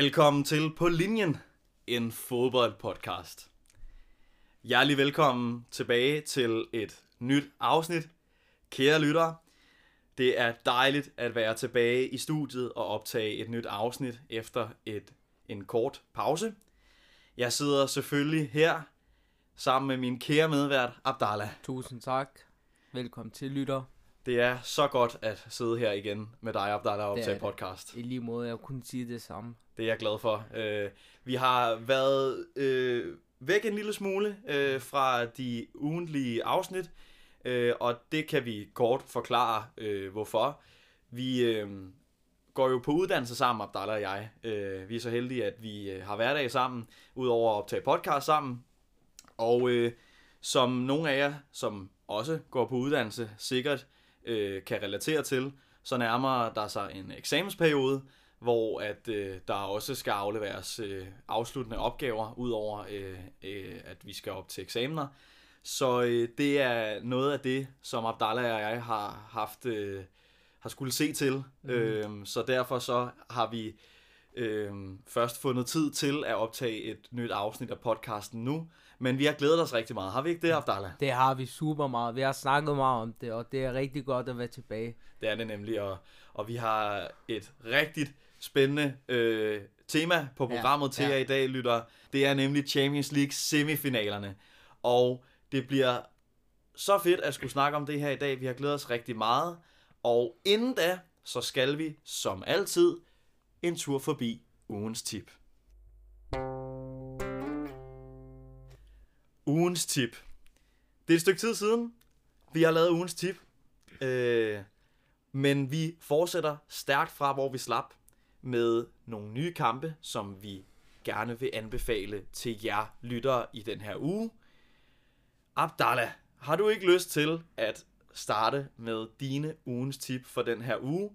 Velkommen til På Linjen, en fodboldpodcast. Hjertelig velkommen tilbage til et nyt afsnit. Kære lyttere, det er dejligt at være tilbage i studiet og optage et nyt afsnit efter et, en kort pause. Jeg sidder selvfølgelig her sammen med min kære medvært Abdallah. Tusind tak. Velkommen til, lytter. Det er så godt at sidde her igen med dig, Abdallah, og optage det. podcast. I lige måde, jeg kunne sige det samme. Det er jeg glad for. Øh, vi har været øh, væk en lille smule øh, fra de ugentlige afsnit, øh, og det kan vi kort forklare, øh, hvorfor. Vi øh, går jo på uddannelse sammen, Abdallah og jeg. Øh, vi er så heldige, at vi øh, har hverdag sammen, udover at optage podcast sammen. Og øh, som nogle af jer, som også går på uddannelse, sikkert øh, kan relatere til, så nærmer der sig en eksamensperiode, hvor at øh, der også skal afleveres øh, afsluttende opgaver, udover øh, øh, at vi skal op til eksamener. Så øh, det er noget af det, som Abdallah og jeg har haft øh, har skulle se til. Mm. Øh, så derfor så har vi øh, først fundet tid til at optage et nyt afsnit af podcasten nu. Men vi har glædet os rigtig meget. Har vi ikke det, Abdallah? Det har vi super meget. Vi har snakket meget om det, og det er rigtig godt at være tilbage. Det er det nemlig, og, og vi har et rigtig spændende øh, tema på programmet ja, til ja. jer i dag, lytter. Det er nemlig Champions League semifinalerne. Og det bliver så fedt at skulle snakke om det her i dag. Vi har glædet os rigtig meget. Og inden da, så skal vi, som altid, en tur forbi ugens tip. Ugens tip. Det er et stykke tid siden, vi har lavet ugens tip. Øh, men vi fortsætter stærkt fra, hvor vi slap, med nogle nye kampe, som vi gerne vil anbefale til jer lyttere i den her uge. Abdallah, har du ikke lyst til at starte med dine ugens tip for den her uge,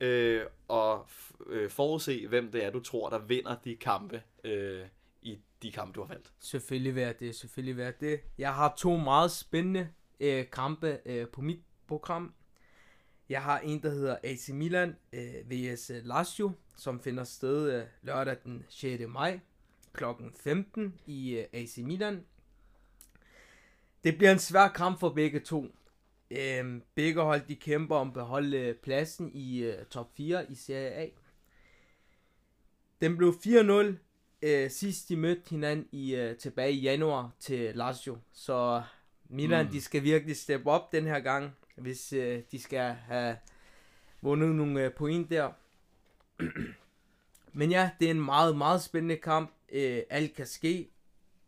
øh, og f- øh, forudse, hvem det er, du tror, der vinder de kampe øh, de kampe, du har valgt? Selvfølgelig være det, selvfølgelig være det. Jeg har to meget spændende øh, kampe øh, på mit program. Jeg har en, der hedder AC Milan øh, vs øh, Lazio, som finder sted øh, lørdag den 6. maj kl. 15 i øh, AC Milan. Det bliver en svær kamp for begge to. Øh, begge hold de kæmper om at beholde øh, pladsen i øh, top 4 i Serie A. Den blev 4-0 øh, sidst de mødte hinanden i øh, tilbage i januar til Lazio. Så Milan Mm. de skal virkelig steppe op den her gang, hvis øh, de skal have vundet nogle øh, point der. Men ja, det er en meget, meget spændende kamp. Øh, alt kan ske.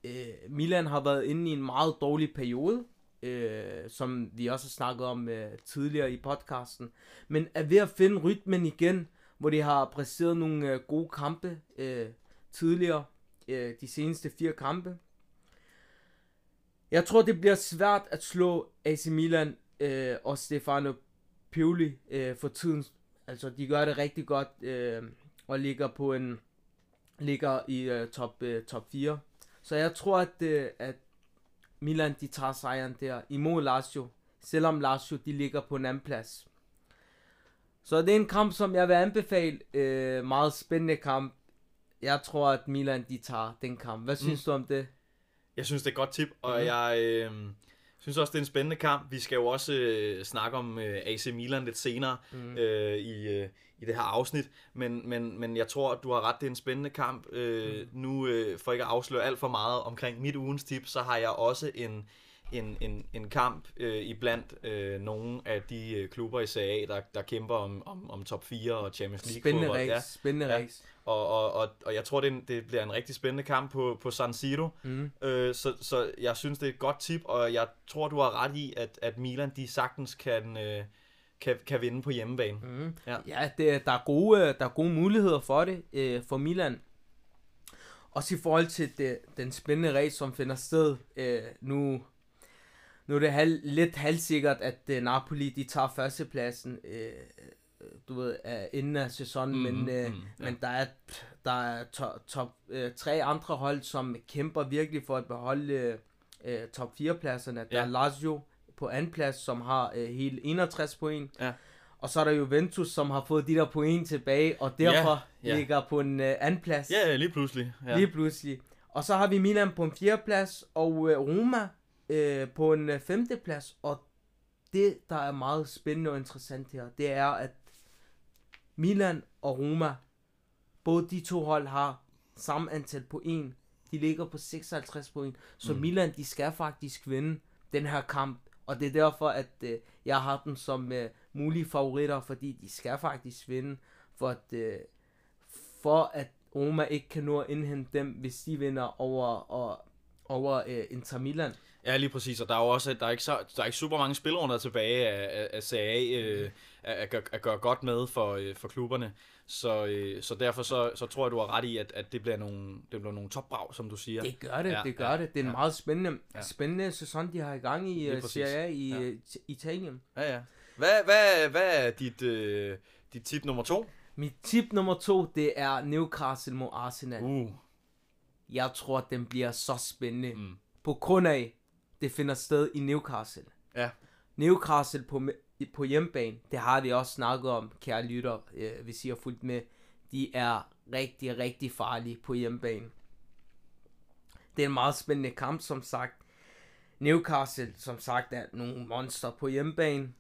Øh, Milan har været inde i en meget dårlig periode, øh, som vi også har snakket om øh, tidligere i podcasten. Men er ved at finde rytmen igen, hvor de har præsteret nogle øh, gode kampe øh, tidligere, øh, de seneste fire kampe. Jeg tror, det bliver svært at slå AC Milan øh, og Stefano Pioli øh, for tiden. Altså, de gør det rigtig godt øh, og ligger på en ligger i øh, top øh, top 4. Så jeg tror at øh, at Milan de tager sejren der imod Lazio, selvom Lazio de ligger på en anden plads. Så det er en kamp som jeg vil anbefale, øh, meget spændende kamp. Jeg tror at Milan de tager den kamp. Hvad synes mm. du om det? Jeg synes, det er et godt tip, og Mhm. jeg øh, synes også, det er en spændende kamp. Vi skal jo også øh, snakke om øh, AC Milan lidt senere Mm. øh, i, øh, i det her afsnit, men, men, men jeg tror, at du har ret, det er en spændende kamp. Øh, Mhm. Nu, øh, for ikke at afsløre alt for meget omkring mit ugens tip, så har jeg også en, en, en, en kamp øh, iblandt øh, nogle af de øh, klubber i Serie A, der, der kæmper om, om, om top 4 og Champions League Spændende race, Ja. spændende Ja. race. Og, og, og, og jeg tror, det, en, det bliver en rigtig spændende kamp på, på San Siro. Mm. Øh, så, så jeg synes, det er et godt tip, og jeg tror, du har ret i, at, at Milan de sagtens kan, øh, kan, kan vinde på hjemmebane. Mm. Ja. Ja, det, der, er gode, der er gode muligheder for det øh, for Milan. Også i forhold til det, den spændende race, som finder sted øh, nu. Nu er det halv, lidt halvsikkert, at øh, Napoli de tager førstepladsen. Øh, du ved, uh, inden af sæsonen, mm, men, mhm, mm, ja. men der er, der er top, top uh, tre andre hold, som kæmper virkelig for at beholde uh, top 4 pladserne. Der Ja. er Lazio på anden plads, som har uh, hele 61 point. Ja. Og så er der Juventus, som har fået de der point tilbage, og derfor ja. ligger på en øh, anden plads. Ja, ja, lige pludselig. Ja. Lige pludselig. Og så har vi Milan på en fjerde plads, og øh, Roma øh, på en øh, femte plads. Og det, der er meget spændende og interessant her, det er, at Milan og Roma, både de to hold har samme antal point. De ligger på 56 point. Så mm. Milan, de skal faktisk vinde den her kamp. Og det er derfor, at øh, jeg har dem som øh, mulige favoritter, fordi de skal faktisk vinde, for at, øh, for at Roma ikke kan nå at indhente dem, hvis de vinder over, og, over øh, Inter Milan. Ja, lige præcis, og der er jo også der er ikke, så, der er ikke super mange spillere, der er tilbage af, af, af Serie A, øh, at, at, gøre, at gøre godt med for, øh, for klubberne. Så, øh, så derfor så, så tror jeg, du har ret i, at, at det bliver nogle, det bliver nogle topbrag, som du siger. Det gør det, ja, det gør ja, det. Det er en ja. meget spændende, ja. spændende sæson, de har i gang i uh, Serie A i ja. uh, Italien. Ja, ja. Hvad, hvad, hvad er dit, øh, dit tip nummer to? Mit tip nummer to, det er Newcastle mod Arsenal. Uh. Jeg tror, den bliver så spændende. Mm. På grund af, det finder sted i Newcastle. Ja. Newcastle på, på hjemmebane, det har vi også snakket om, kære lytter, øh, hvis I har fulgt med. De er rigtig, rigtig farlige på hjemmebane. Det er en meget spændende kamp, som sagt. Newcastle, som sagt, er nogle monster på hjemmebane.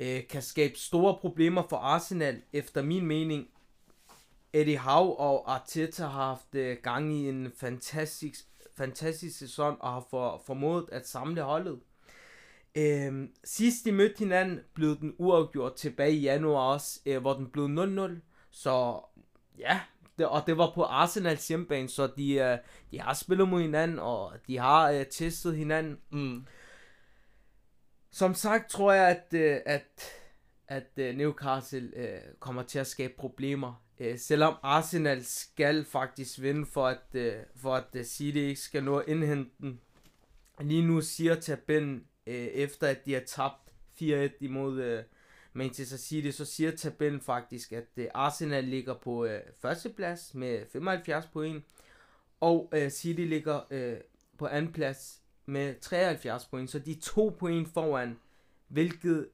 Øh, kan skabe store problemer for Arsenal, efter min mening. Eddie Howe og Arteta har haft øh, gang i en fantastisk, fantastisk sæson og har for, formået at samle holdet. Øhm, sidst de mødte hinanden, blev den uafgjort tilbage i januar også, øh, hvor den blev 0-0. Så ja, det, og det var på Arsenals hjemmebane, så de, øh, de har spillet mod hinanden, og de har øh, testet hinanden. Mm. Som sagt tror jeg, at, øh, at, at øh, Newcastle øh, kommer til at skabe problemer. Øh, selvom Arsenal skal faktisk vinde, for at, øh, for at øh, City ikke skal nå at indhente den. Lige nu siger tabellen, øh, efter at de har tabt 4-1 imod øh, Manchester City, så siger tabellen faktisk, at øh, Arsenal ligger på øh, førsteplads med 75 point, og øh, City ligger øh, på anden plads med 73 point, så de er to point foran, hvilket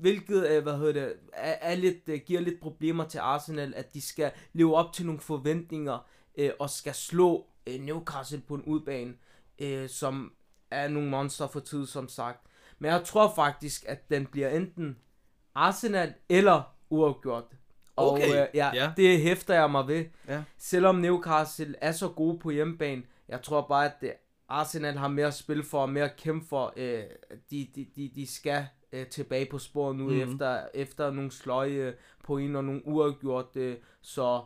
hvilket øh, hvad hedder det, er, er lidt, uh, giver lidt problemer til Arsenal, at de skal leve op til nogle forventninger uh, og skal slå uh, Newcastle på en udbane, uh, som er nogle monster for tid, som sagt. Men jeg tror faktisk, at den bliver enten Arsenal eller uafgjort. Og okay. uh, ja, ja, det hæfter jeg mig ved. Ja. Selvom Newcastle er så gode på hjemmebane, jeg tror bare, at det, Arsenal har mere spil for og mere kæmpe for. Øh, de, de, de, de skal øh, tilbage på sporet nu mm. efter, efter nogle sløje point og nogle uafgjort. Øh, så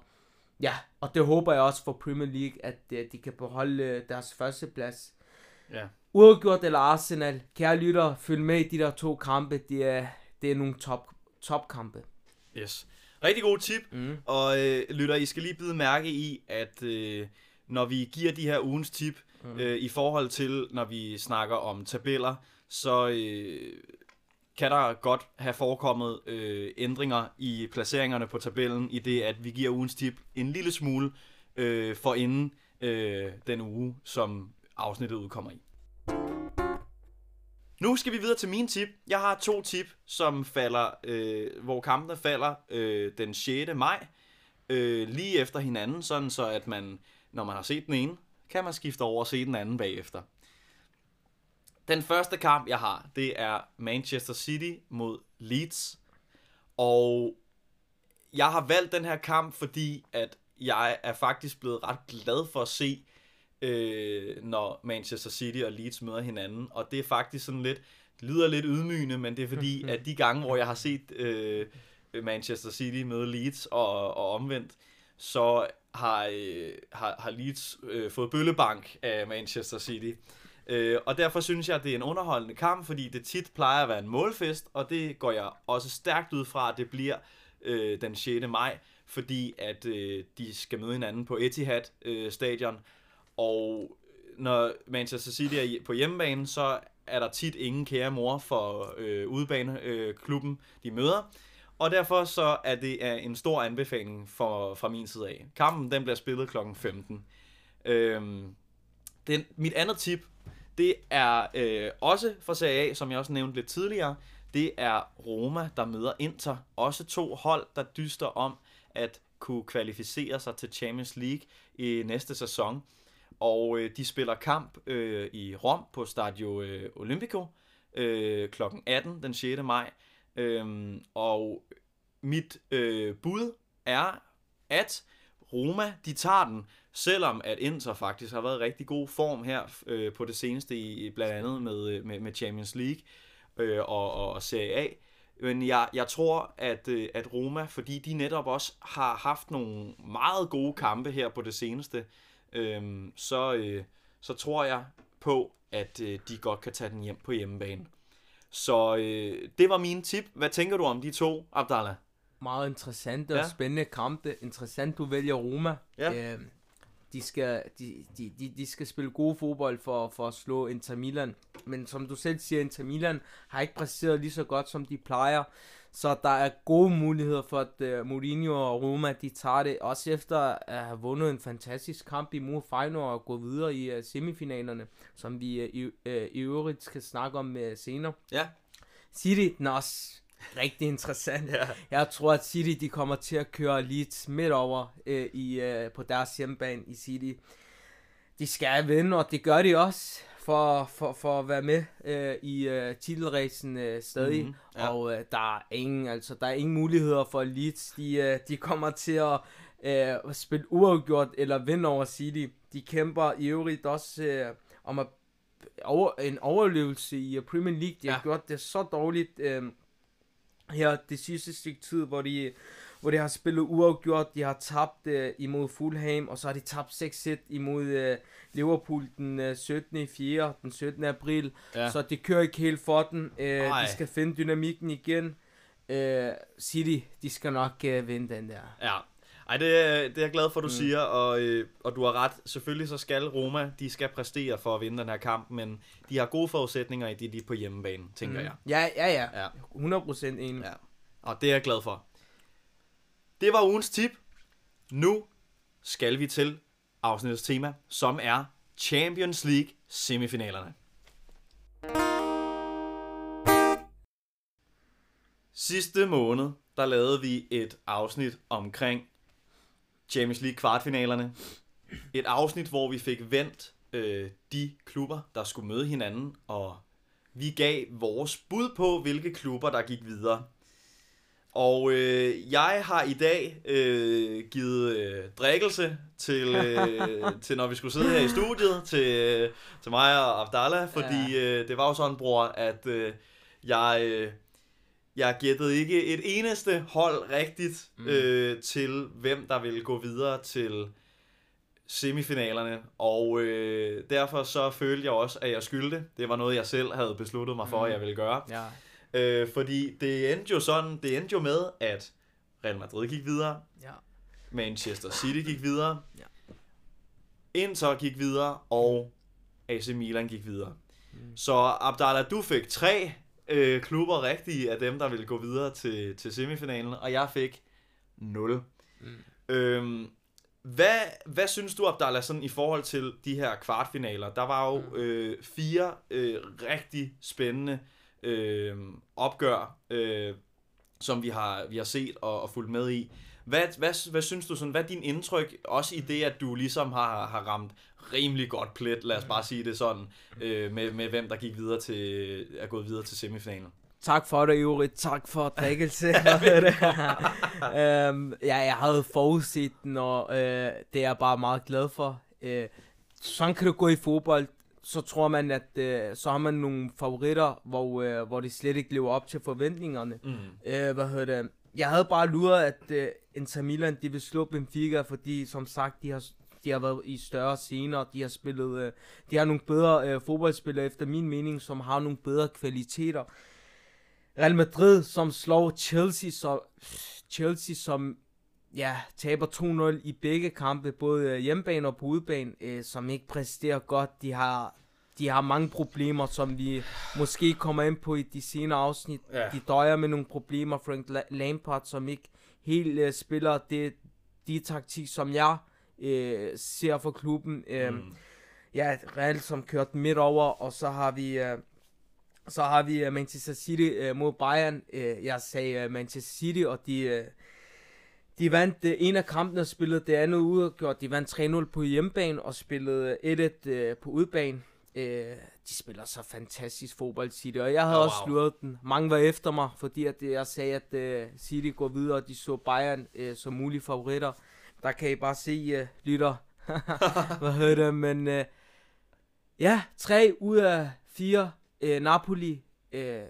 ja, og det håber jeg også for Premier League, at øh, de kan beholde øh, deres første plads. Ja. Uafgjort eller Arsenal, kære lytter, følg med i de der to kampe. Det er, det er nogle top, top kampe. Yes. Rigtig god tip. Mm. Og øh, lytter, I skal lige bide mærke i, at øh, når vi giver de her ugens tip, mm. øh, i forhold til, når vi snakker om tabeller, så øh, kan der godt have forekommet øh, ændringer i placeringerne på tabellen, i det at vi giver ugens tip en lille smule øh, for inden øh, den uge, som afsnittet udkommer i. Nu skal vi videre til min tip. Jeg har to tip, som falder, øh, hvor kampene falder øh, den 6. maj, øh, lige efter hinanden, sådan så at man, når man har set den ene, kan man skifte over og se den anden bagefter. Den første kamp, jeg har, det er Manchester City mod Leeds. Og jeg har valgt den her kamp, fordi at jeg er faktisk blevet ret glad for at se, øh, når Manchester City og Leeds møder hinanden. Og det er faktisk sådan lidt, det lyder lidt ydmygende, men det er fordi, at de gange, hvor jeg har set øh, Manchester City møde Leeds og, og omvendt, så har, øh, har, har Leeds øh, fået bøllebank af Manchester City. Øh, og derfor synes jeg, at det er en underholdende kamp, fordi det tit plejer at være en målfest, og det går jeg også stærkt ud fra, at det bliver øh, den 6. maj, fordi at øh, de skal møde hinanden på Etihad øh, stadion, og når Manchester City er på hjemmebane, så er der tit ingen kære mor for øh, udebaneklubben, øh, de møder. Og derfor så er det er en stor anbefaling for, fra min side af. Kampen den bliver spillet kl. 15. Øhm, den, mit andet tip, det er øh, også fra Serie A, som jeg også nævnte lidt tidligere. Det er Roma, der møder Inter. Også to hold, der dyster om at kunne kvalificere sig til Champions League i næste sæson. Og øh, de spiller kamp øh, i Rom på Stadio øh, Olimpico øh, kl. 18 den 6. maj. Øhm, og mit øh, bud er, at Roma, de tager den, selvom at Inter faktisk har været i rigtig god form her øh, på det seneste, i, blandt andet med, øh, med, med Champions League øh, og, og Serie A. Men jeg, jeg tror, at, øh, at Roma, fordi de netop også har haft nogle meget gode kampe her på det seneste, øh, så, øh, så tror jeg på, at øh, de godt kan tage den hjem på hjemmebane. Så øh, det var min tip. Hvad tænker du om de to, Abdallah? Meget interessante og Ja. spændende kampe. Interessant, du vælger Roma. Ja. Øh, de, skal, de, de, de, de skal spille god fodbold for, for at slå Inter Milan. Men som du selv siger, Inter Milan har ikke præsteret lige så godt, som de plejer. Så der er gode muligheder for, at uh, Mourinho og Roma, de tager det. Også efter at have vundet en fantastisk kamp imod Feyenoord og gå videre i uh, semifinalerne, som vi uh, i, uh, i øvrigt skal snakke om uh, senere. Ja. City, også rigtig interessant. Ja. Jeg tror, at City de kommer til at køre Leeds midt over øh, i, øh, på deres hjemmebane i City. De skal vinde, og det gør de også for, for, for at være med øh, i øh, titelræsen øh, stadig. Mhm, Mm-hmm, ja. Og øh, der, er ingen, altså, der er ingen muligheder for Leeds. De, øh, de kommer til at øh, spille uafgjort eller vinde over City. De kæmper i øvrigt også øh, om at over, en overlevelse i Premier League. De har Ja. gjort det så dårligt øh, her det sidste stykke tid, hvor de, hvor de har spillet uafgjort. De har tabt øh, imod Fulham, og så har de tabt 6-1 imod øh, Liverpool den øh, 17. i 4. den 17. april. Ja. Ja. Så det kører ikke helt for den. Øh, Ej. de skal finde dynamikken igen. Øh, City, de skal nok øh, vinde den der. Ja. Ej, det, er- det er jeg glad for, du. Mm. siger, og, øh, og du har ret. Selvfølgelig så skal Roma, de skal præstere for at vinde den her kamp, men de har gode forudsætninger i det, de er på hjemmebane, tænker mm. jeg. Ja, ja, ja. Ja. 100% enig. Ja. Og det er jeg glad for. Det var ugens tip. Nu skal vi til afsnittets tema, som er Champions League semifinalerne. Sidste måned, der lavede vi et afsnit omkring Champions League kvartfinalerne. Et afsnit, hvor vi fik vendt øh, de klubber, der skulle møde hinanden, og vi gav vores bud på, hvilke klubber, der gik videre. Og øh, jeg har i dag øh, givet øh, drikkelse til, øh, til, når vi skulle sidde her i studiet, til, øh, til mig og Abdallah, fordi øh, det var jo sådan, bror, at øh, jeg, øh, jeg gættede ikke et eneste hold rigtigt Mm. øh, til, hvem der ville gå videre til semifinalerne, og øh, derfor så følte jeg også, at jeg skyldte. Det var noget, jeg selv havde besluttet mig for, Mm. at jeg ville gøre. Ja. Øh, fordi det endte jo sådan, det endte jo med, at Real Madrid gik videre, ja. Manchester City gik videre, Ja. Inter gik videre, og AC Milan gik videre. Mm. Så Abdallah, du fik tre øh, klubber rigtige af dem, der ville gå videre til, til semifinalen, og jeg fik 0. Mm. Øhm, hvad, hvad synes du, Abdallah, sådan i forhold til de her kvartfinaler? Der var jo Mm. øh, fire øh, rigtig spændende øh, opgør, øh, som vi har, vi har set og, og fulgt med i. Hvad, hvad, hvad synes du, sådan, hvad er din indtryk, også i det, at du ligesom har, har ramt rimelig godt plet, lad os bare sige det sådan, øh, med, med hvem der gik videre til, er gået videre til semifinalen? Tak for det, Juri. Tak for drikkelse. Øhm, ja, jeg havde forudset den, og øh, det er jeg bare meget glad for. Øh, sådan kan det gå i fodbold. Så tror man, at øh, så har man nogle favoritter, hvor, øh, hvor de slet ikke lever op til forventningerne. Mm. Øh, hvad hedder det? Jeg havde bare luret, at øh, Inter Milan, de vil slå Benfica, fordi som sagt, de har, de har været i større scener, de har spillet, øh, de har nogle bedre øh, fodboldspillere efter min mening, som har nogle bedre kvaliteter. Real Madrid, som slår Chelsea, så, Chelsea som ja, taber 2-0 i begge kampe, både øh, hjemmebane og på udebane, øh, som ikke præsterer godt. De har, de har mange problemer, som vi måske kommer ind på i de senere afsnit. Ja. De døjer med nogle problemer. Frank La- Lampard, som ikke helt øh, spiller det, de taktik, som jeg øh, ser for klubben. Øh, Mm. ja, Real som kørte midt over, og så har vi... Øh, så har vi uh, Manchester City uh, mod Bayern. Uh, jeg sagde uh, Manchester City, og de, uh, de vandt uh, en af kampene og spillede det andet udgjort. De vandt 3-0 på hjemmebane og spillede 1-1 uh, på udebane. Uh, de spiller så fantastisk fodbold, City, og jeg havde oh, wow. også sluret den. Mange var efter mig, fordi at jeg sagde, at uh, City går videre, og de så Bayern uh, som mulige favoritter. Der kan I bare se, uh, lytter, hvad hedder det, men uh, ja, tre ud af fire øh, Napoli, øh,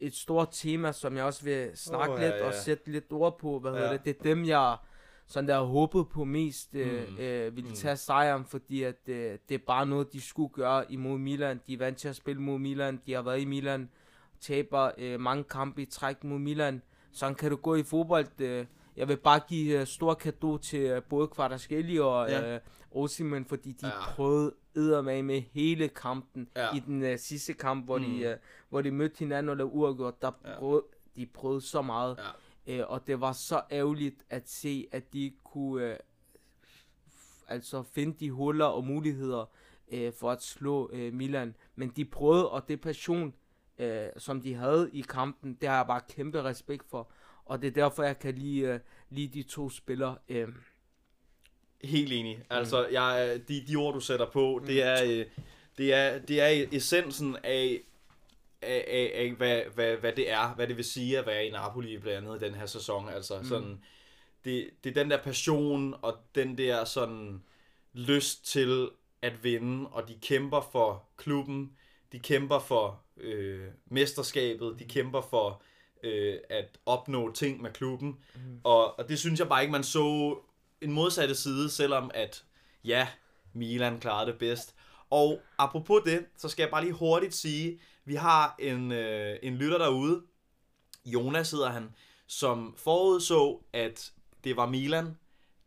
et stort tema, som jeg også vil snakke oh, lidt ja. og sætte lidt ord på, hvad ja. hedder det, det er dem, jeg sådan der håbet på mest øh, mm. øh, ville mm. tage sejren, fordi at øh, det er bare noget, de skulle gøre imod Milan. De er vant til at spille mod Milan, de har været i Milan, taber øh, mange kampe i træk mod Milan. Sådan kan du gå i fodbold. Øh, jeg vil bare give uh, stor kado til uh, både Kvartaskelli og ja. uh, Osimhen, fordi de ja. prøvede eddermame med hele kampen ja. i den uh, sidste kamp, hvor, mm. de, uh, hvor de mødte hinanden og lavede uafgjort. Der prøvede, ja. De prøvede så meget, ja. uh, og det var så ærgerligt at se, at de kunne uh, altså finde de huller og muligheder uh, for at slå uh, Milan. Men de prøvede, og det passion, uh, som de havde i kampen, det har jeg bare kæmpe respekt for. Og det er derfor, jeg kan lide, uh, lide de to spillere. Uh, Helt enig. Mm. Altså, jeg, de, de ord, du sætter på, mm. det, er, øh, det, er, det er essensen af, af, af, af hvad, hvad, hvad det er, hvad det vil sige at være i Napoli blandt andet den her sæson. Altså, mm. sådan, det, det er den der passion og den der sådan lyst til at vinde, og de kæmper for klubben, de kæmper for øh, mesterskabet, de kæmper for øh, at opnå ting med klubben, mm. og, og det synes jeg bare ikke, man så en modsatte side, selvom at, ja, Milan klarede det bedst. Og apropos det, så skal jeg bare lige hurtigt sige, vi har en, øh, en lytter derude, Jonas hedder han, som forudså, at det var Milan,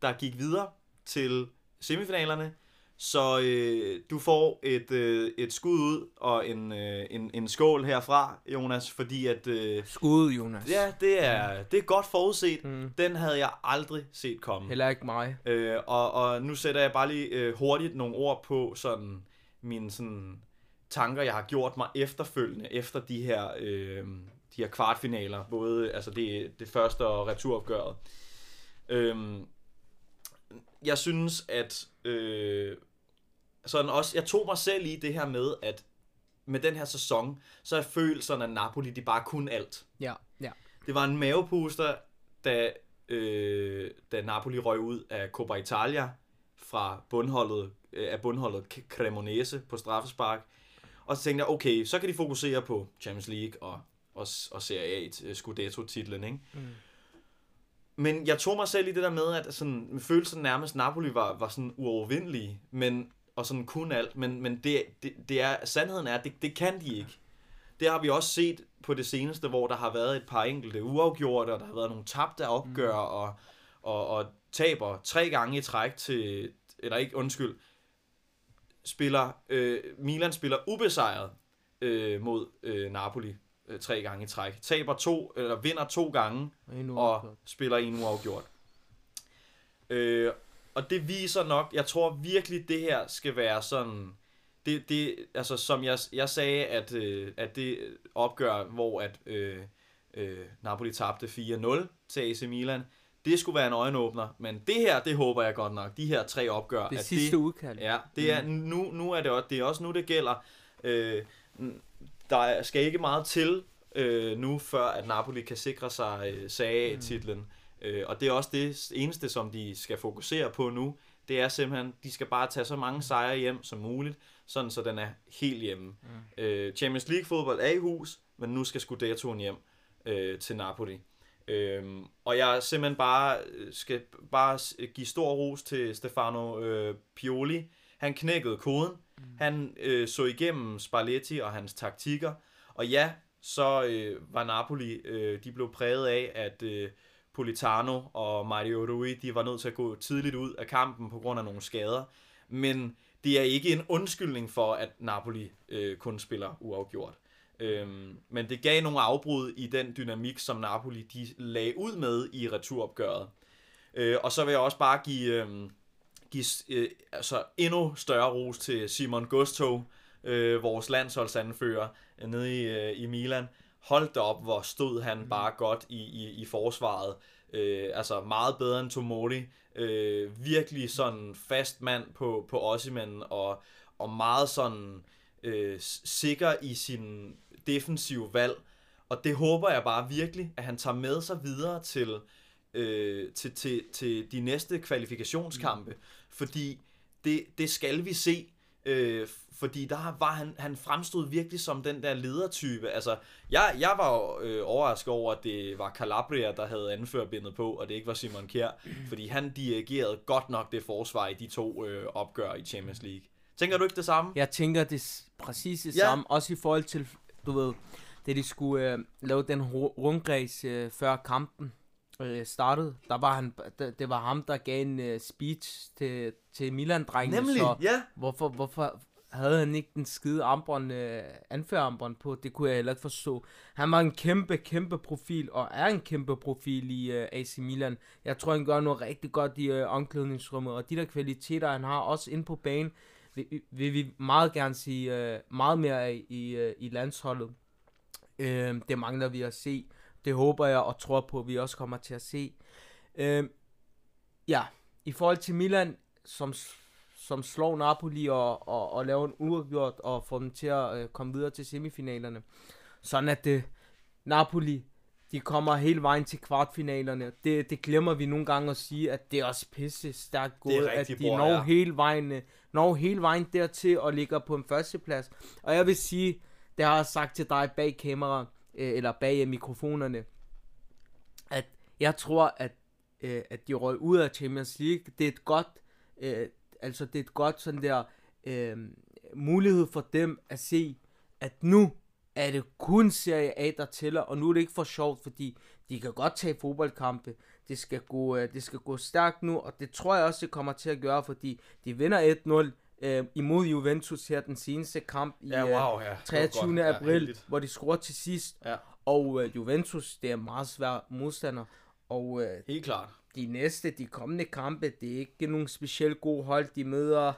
der gik videre til semifinalerne, så øh, du får et, øh, et skud ud og en, øh, en, en skål herfra, Jonas, fordi at... Øh, skud, Jonas. Ja, det er, det er godt forudset. Mm. Den havde jeg aldrig set komme. Heller ikke mig. Øh, og, og nu sætter jeg bare lige øh, hurtigt nogle ord på sådan mine sådan, tanker, jeg har gjort mig efterfølgende, efter de her, øh, de her kvartfinaler, både altså det, det første og returopgøret. Øh, jeg synes, at øh, sådan også, jeg tog mig selv i det her med, at med den her sæson, så er følelserne af Napoli, de bare kun alt. Ja, ja. Det var en mavepuster, da, øh, da Napoli røg ud af Coppa Italia fra bundholdet, øh, af bundholdet Cremonese på straffespark. Og så tænkte jeg, okay, så kan de fokusere på Champions League og, og, og Serie A, øh, Scudetto-titlen, ikke? Mm. Men jeg tog mig selv i det der med, at sådan, med følelsen nærmest Napoli var, var sådan uovervindelige, men, og sådan kun alt, men, men det, det, det er, sandheden er, at det, det kan de ikke. Det har vi også set på det seneste, hvor der har været et par enkelte uafgjorte, og der har været nogle tabte opgør, mm. og, og, og taber tre gange i træk til, eller ikke, undskyld, spiller, øh, Milan spiller ubesejret øh, mod øh, Napoli øh, tre gange i træk. Taber to, eller vinder to gange, og spiller en uafgjort. Øh, og det viser nok, jeg tror virkelig, det her skal være sådan, det, det altså som jeg, jeg sagde, at, øh, at det opgør, hvor at øh, øh, Napoli tabte 4-0 til AC Milan, det skulle være en øjenåbner, men det her, det håber jeg godt nok, de her tre opgør. Det at sidste det, udkald. Ja, det er, mm. nu, nu er det, også, det er også nu, det gælder. Øh, der skal ikke meget til øh, nu, før at Napoli kan sikre sig øh, Serie-titlen. Øh, og det er også det eneste, som de skal fokusere på nu. Det er simpelthen, de skal bare tage så mange sejre hjem som muligt, sådan så den er helt hjemme. Mm. Øh, Champions League fodbold er i hus, men nu skal Scudettoen hjem øh, til Napoli. Øhm, og jeg simpelthen bare skal bare give stor ros til Stefano øh, Pioli. Han knækkede koden. Mm. Han øh, så igennem Spalletti og hans taktikker. Og ja, så øh, var Napoli, øh, de blev præget af, at øh, Politano og Mario Rui, de var nødt til at gå tidligt ud af kampen på grund af nogle skader. Men det er ikke en undskyldning for, at Napoli øh, kun spiller uafgjort. Øhm, men det gav nogle afbrud i den dynamik, som Napoli de lagde ud med i returopgøret. Øh, og så vil jeg også bare give, øh, give øh, altså endnu større ros til Simon Gusto, øh, vores landsholdsanfører øh, nede i, øh, i Milan. Hold da op, hvor stod han mm. bare godt i, i, i forsvaret. Øh, altså meget bedre end Tomori. Øh, virkelig sådan fast mand på, på Ossiman, og, og meget sådan øh, sikker i sin defensive valg. Og det håber jeg bare virkelig, at han tager med sig videre til, øh, til, til, til de næste kvalifikationskampe. Mm. Fordi det, det skal vi se. Øh, fordi der var han, han fremstod virkelig som den der ledertype. Altså, jeg, jeg var øh, overrasket over, at det var Calabria, der havde anførbindet på, og det ikke var Simon Kjær, fordi han dirigerede godt nok det forsvar i de to øh, opgør i Champions League. Tænker du ikke det samme? Jeg tænker det præcis det ja. samme, også i forhold til, du ved, det de skulle øh, lave den ru- rundgræs øh, før kampen øh, startede, der var han, det, var ham, der gav en øh, speech til, til Milan-drengene, Nemlig, så ja. hvorfor, hvorfor havde han ikke den skide armbånd, øh, anførarmbånd på, det kunne jeg heller ikke forstå. Han var en kæmpe, kæmpe profil, og er en kæmpe profil i øh, AC Milan. Jeg tror, han gør noget rigtig godt i øh, omklædningsrummet, og de der kvaliteter, han har også inde på banen, vil, vil vi meget gerne sige øh, meget mere af i, øh, i landsholdet. Øh, det mangler vi at se. Det håber jeg og tror på, at vi også kommer til at se. Øh, ja, i forhold til Milan, som, som slår Napoli og, og, og laver en uafgjort og får dem til at øh, komme videre til semifinalerne. Sådan at det, Napoli, de kommer hele vejen til kvartfinalerne. Det, det glemmer vi nogle gange at sige, at det er også pisse stærkt gået, at de bra, når ja. hele vejen, øh, når hele vejen dertil og ligger på en førsteplads. Og jeg vil sige, det har jeg sagt til dig bag kamera, øh, eller bag mikrofonerne, at jeg tror, at, øh, at de røg ud af Champions League. Det er et godt, øh, altså det er et godt sådan der øh, mulighed for dem at se, at nu er det kun Serie A, der tæller, og nu er det ikke for sjovt, fordi de kan godt tage fodboldkampe. Det skal gå, øh, det skal gå stærkt nu, og det tror jeg også, det kommer til at gøre, fordi de vinder 1-0 øh, imod Juventus her den seneste kamp i Ja, øh, wow, ja. Det var 23. godt. Ja, april, heldigt. hvor de scorer til sidst. Ja. Og øh, Juventus, det er meget svær modstander. Og øh, Helt klart. de næste, de kommende kampe, det er ikke nogen specielt god hold. De møder,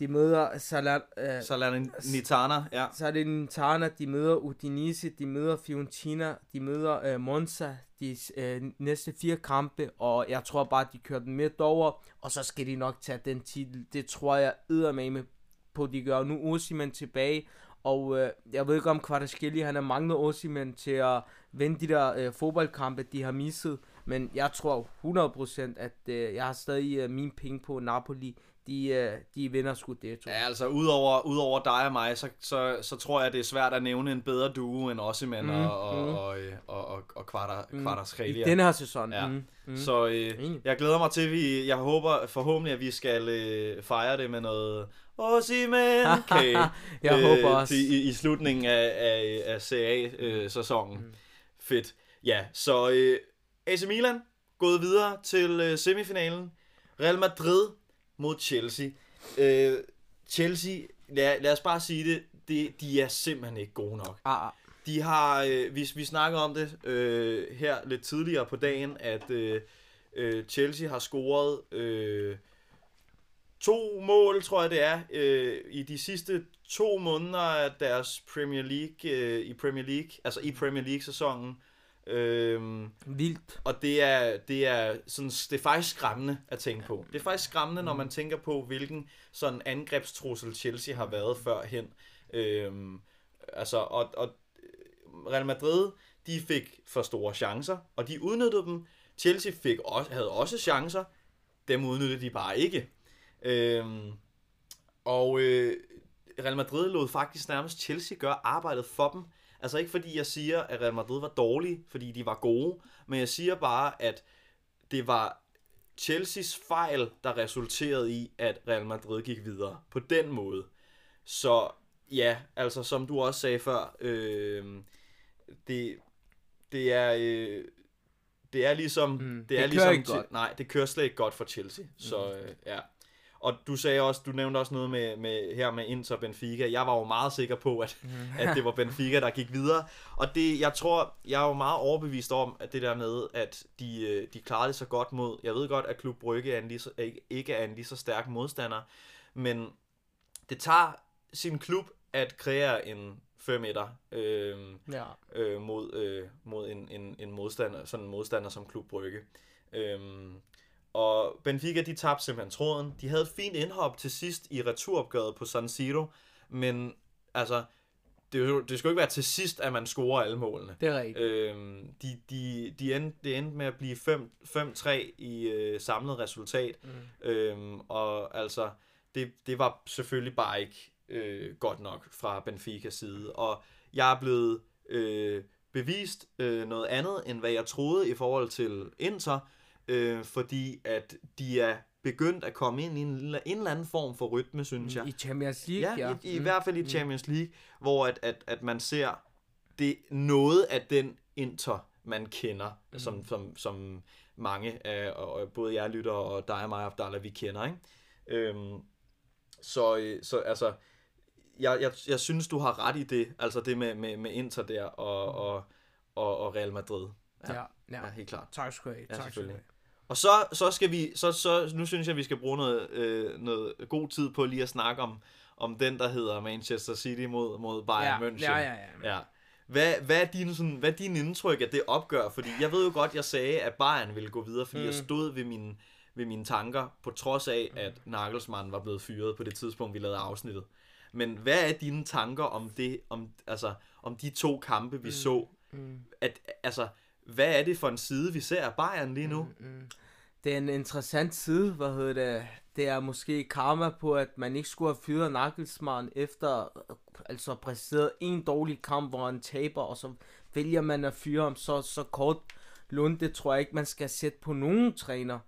de møder Salat, øh, Salernitana, ja. Salernitana, de møder Udinese, de møder Fiorentina, de møder øh, Monza, de øh, næste fire kampe, og jeg tror bare, de kører den midt over, og så skal de nok tage den titel. Det tror jeg med på, de gør. Nu Osimhen tilbage, og øh, jeg ved ikke om Kvartaskeli, han har manglet Osimhen til at vinde de der øh, fodboldkampe, de har misset, men jeg tror 100% at øh, jeg har stadig øh, mine penge på Napoli. De, øh, de vinder sgu det, tror Ja, altså udover, udover dig og mig, så, så, så tror jeg, det er svært at nævne en bedre duo end Ossiman mm, og, mm. og, øh, og, og, og Kvarter, Mm. I den her sæson. Ja. Mm, mm. Så øh, jeg glæder mig til, at vi, jeg håber forhåbentlig, at vi skal øh, fejre det med noget Ossiman kage. Jeg håber også. Til, i, I slutningen af, af, af CA-sæsonen. Mm. Fedt. Ja, så øh, AC Milan gået videre til øh, semifinalen. Real Madrid mod Chelsea. Øh, Chelsea, lad, lad os bare sige det, det, de er simpelthen ikke gode nok. Ah, ah. De har, øh, vi, vi snakkede om det øh, her lidt tidligere på dagen, at øh, øh, Chelsea har scoret øh, to mål, tror jeg det er, øh, i de sidste to måneder af deres Premier League, øh, i Premier League, altså i Premier League-sæsonen. Øh, Vildt. og det er, det er sådan, det er faktisk skræmmende at tænke på. Det er faktisk skræmmende, når man tænker på, hvilken sådan angrebstrussel Chelsea har været førhen. Øhm, altså, og, og Real Madrid, de fik for store chancer, og de udnyttede dem. Chelsea fik også, havde også chancer, dem udnyttede de bare ikke. Øhm, og øh, Real Madrid lod faktisk nærmest Chelsea gøre arbejdet for dem. Altså ikke fordi jeg siger, at Real Madrid var dårlige, fordi de var gode, men jeg siger bare, at det var Chelseas fejl, der resulterede i, at Real Madrid gik videre på den måde. Så ja, altså som du også sagde før, øh, det, det er... Øh, det er ligesom... Mm, det er det kører ligesom ikke godt. Nej, det kører slet ikke godt for Chelsea. Så øh, ja. Og du sagde også, du nævnte også noget med, med her med Inter Benfica. Jeg var jo meget sikker på, at, mm. at det var Benfica, der gik videre. Og det, jeg tror, jeg er jo meget overbevist om, at det der med, at de, øh, de klarede det så godt mod, jeg ved godt, at Klub Brygge er en lige så, ikke er en lige så stærk modstander, men det tager sin klub at kreere en 5 meter øh, ja. øh, mod, øh, mod en, en, en modstander, sådan en modstander som Klub Brygge. Øh, og Benfica, de tabte simpelthen tråden. De havde et fint indhop til sidst i returopgøret på San Siro, men altså, det, det skal jo ikke være til sidst, at man scorer alle målene. Det er rigtigt. Øhm, de, de, de endte, det endte med at blive 5-3 i øh, samlet resultat. Mm. Øhm, og altså, det, det var selvfølgelig bare ikke øh, godt nok fra Benficas side. Og jeg er blevet øh, bevist øh, noget andet, end hvad jeg troede i forhold til Inter, øh, fordi at de er begyndt at komme ind i en, en eller anden form for rytme, synes jeg. I Champions League, ja. ja. I, i mm. hvert fald i mm. Champions League, hvor at, at, at man ser det noget af den Inter, man kender, mm. som, som, som mange af, og både jeg lytter og dig og mig, Abdallah, vi kender, ikke? Øhm, så, øh, så altså, jeg, jeg, jeg synes, du har ret i det, altså det med, med, med Inter der og, og, og, og Real Madrid. Ja, ja, ja. ja helt klart. Tak skal du have. Ja, tak skal du have. Og så, så skal vi, så, så, nu synes jeg, vi skal bruge noget, øh, noget god tid på lige at snakke om, om den, der hedder Manchester City mod, mod Bayern ja, München. Ja, ja, ja. ja. Hvad, hvad, er din, sådan, hvad er din indtryk af det opgør? Fordi jeg ved jo godt, jeg sagde, at Bayern ville gå videre, fordi mm. jeg stod ved mine, ved mine tanker, på trods af, at Nagelsmann var blevet fyret på det tidspunkt, vi lavede afsnittet. Men hvad er dine tanker om det, om, altså, om de to kampe, vi mm. så? Mm. At, altså, hvad er det for en side, vi ser af Bayern lige nu? Mm, mm. Det er en interessant side, hvad hedder det? Det er måske karma på, at man ikke skulle have fyret Nagelsmann efter altså præsteret en dårlig kamp, hvor han taber, og så vælger man at fyre ham så, så kort lund. Det tror jeg ikke, man skal sætte på nogen træner.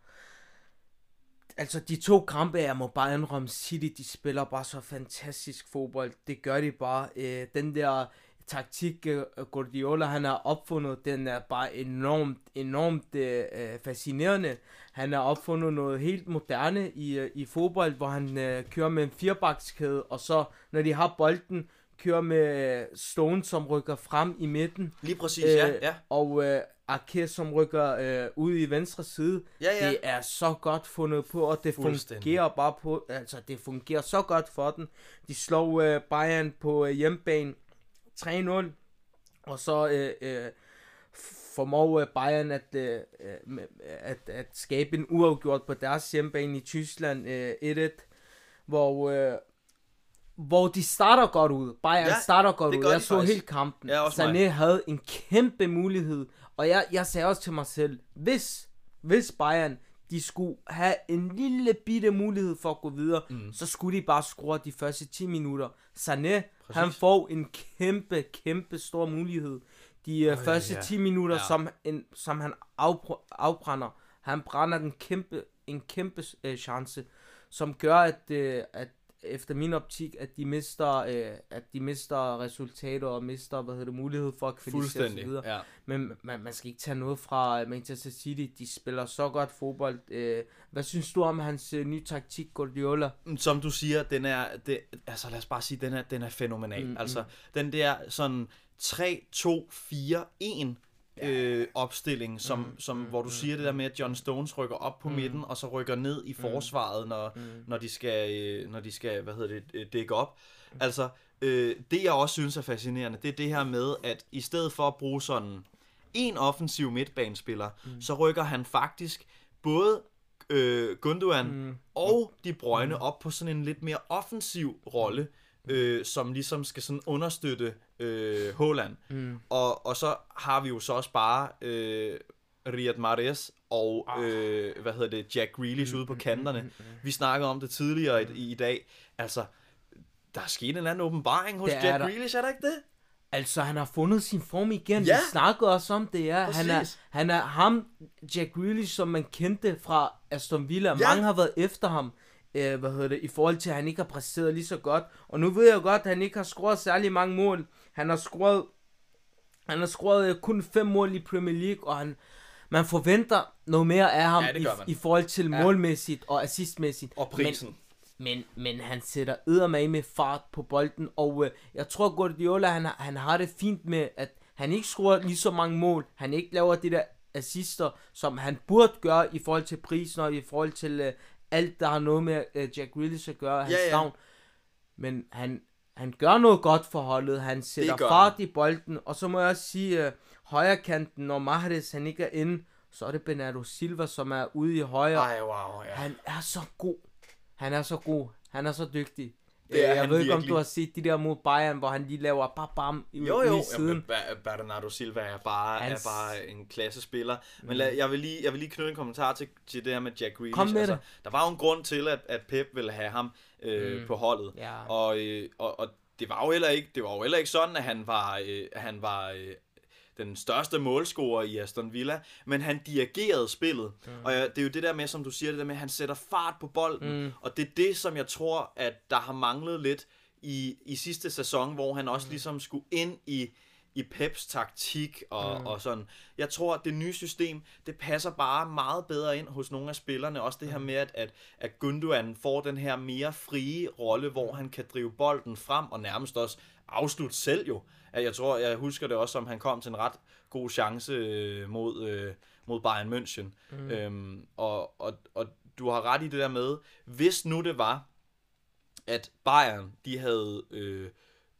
Altså, de to kampe, jeg må bare indrømme, City, de spiller bare så fantastisk fodbold. Det gør de bare. Øh, den der taktik øh, Guardiola han har opfundet, den er bare enormt, enormt øh, fascinerende. Han har opfundet noget helt moderne i, øh, i fodbold, hvor han øh, kører med en firebakskæde, og så når de har bolden, kører med øh, Stone, som rykker frem i midten. Lige præcis, øh, ja. ja. Og øh, Arke, som rykker øh, ud i venstre side. Ja, ja. Det er så godt fundet på, og det fungerer bare på, altså det fungerer så godt for den. De slår øh, Bayern på øh, hjemmebane 3-0, og så øh, øh, formår øh, Bayern at, øh, øh at, at skabe en uafgjort på deres hjemmebane i Tyskland øh, 1-1, hvor, øh, hvor de starter godt ud. Bayern ja, starter godt ud. Jeg så faktisk. helt kampen. Ja, Sané mig. havde en kæmpe mulighed, og jeg, jeg sagde også til mig selv, hvis, hvis Bayern de skulle have en lille bitte mulighed for at gå videre, mm. så skulle de bare score de første 10 minutter. Sané, Præcis. han får en kæmpe, kæmpe stor mulighed. De uh, første ja. 10 minutter, ja. som, en, som han afpr- afbrænder, han brænder den kæmpe, en kæmpe uh, chance, som gør, at, uh, at efter min optik, at de mister, øh, at de mister resultater og mister, hvad hedder det, mulighed for at kvalificere sig videre. Ja. Men man, man skal ikke tage noget fra Manchester City. De spiller så godt fodbold. Øh, hvad synes du om hans øh, nye taktik, Guardiola? Mm, som du siger, den er, det, altså lad os bare sige, den er, den er fænomenal. Mm, altså, mm. den der sådan 3, 2, 4, 1 øh, opstilling, som, mm, som, mm, hvor du mm, siger det der mm. med, at John Stones rykker op på mm, midten, og så rykker ned i mm. forsvaret, når, mm. når, de skal, øh, når de skal, hvad hedder det, øh, dække op. Mm. Altså, øh, det jeg også synes er fascinerende, det er det her med, at i stedet for at bruge sådan en offensiv midtbanespiller, mm. så rykker han faktisk både øh, Gundogan mm. og De Bruyne mm. op på sådan en lidt mere offensiv rolle, øh, som ligesom skal sådan understøtte øh, Holland. Mm. Og, og så har vi jo så også bare øh, Riyad Mahrez og ah. øh, hvad hedder det, Jack Grealish mm, ude på mm, kanterne. Mm, mm, mm. Vi snakkede om det tidligere i, i dag. Altså, der er sket en eller anden åbenbaring hos Jack der. Grealish, er der ikke det? Altså, han har fundet sin form igen. Ja. Vi snakkede også om det, ja. Han er, han er ham, Jack Grealish, som man kendte fra Aston Villa. Ja. Mange har været efter ham øh, hvad hedder det, i forhold til, at han ikke har præsteret lige så godt. Og nu ved jeg godt, at han ikke har scoret særlig mange mål. Han har scoret, han har scoret øh, kun fem mål i Premier League, og han, man forventer noget mere af ham ja, i, i forhold til ja. målmæssigt og assistmæssigt. Og prisen. Men men, men han sætter eddermame med fart på bolden, og øh, jeg tror Guardiola, han, han har det fint med, at han ikke scorer lige så mange mål, han ikke laver de der assister, som han burde gøre i forhold til prisen og i forhold til øh, alt, der har noget med øh, Jack Grealish at gøre, hans Ja, ja. navn. Men han, han gør noget godt for holdet, han sætter fart i bolden, og så må jeg også sige, øh, højre kanten, når Mahrez han ikke er inde, så er det Bernardo Silva, som er ude i højre, Ej, wow, ja. han er så god. Han er så god. Han er så dygtig. Det er Øh, jeg han ved ikke, om du har set de der mod Bayern, hvor han lige laver bam bam i, Jo, jo, i siden. Ba- Bernardo Silva er bare, Hans- er bare en klassespiller. Men lad, jeg, vil lige, jeg vil lige knytte en kommentar til, til det her med Jack Grealish. Kom med altså, det. Der var jo en grund til, at, at Pep ville have ham øh, Mm. på holdet. Ja. Og, øh, og, og det var jo heller ikke, det var jo heller ikke sådan, at han var, øh, han var øh, den største målscorer i Aston Villa, men han dirigerede spillet. Mm. Og det er jo det der med, som du siger, det der med, at han sætter fart på bolden. Mm. Og det er det, som jeg tror, at der har manglet lidt i, i sidste sæson, hvor han Mm. også ligesom skulle ind i i Peps taktik og, mm. og sådan. Jeg tror, at det nye system, det passer bare meget bedre ind hos nogle af spillerne. Også det her med, at, at, at Gundogan får den her mere frie rolle, hvor han kan drive bolden frem og nærmest også afslutte selv jo. At Jeg tror, jeg husker det også, som han kom til en ret god chance øh, mod, øh, mod Bayern München. Mm. Øhm, og, og, og du har ret i det der med, hvis nu det var, at Bayern, de havde øh,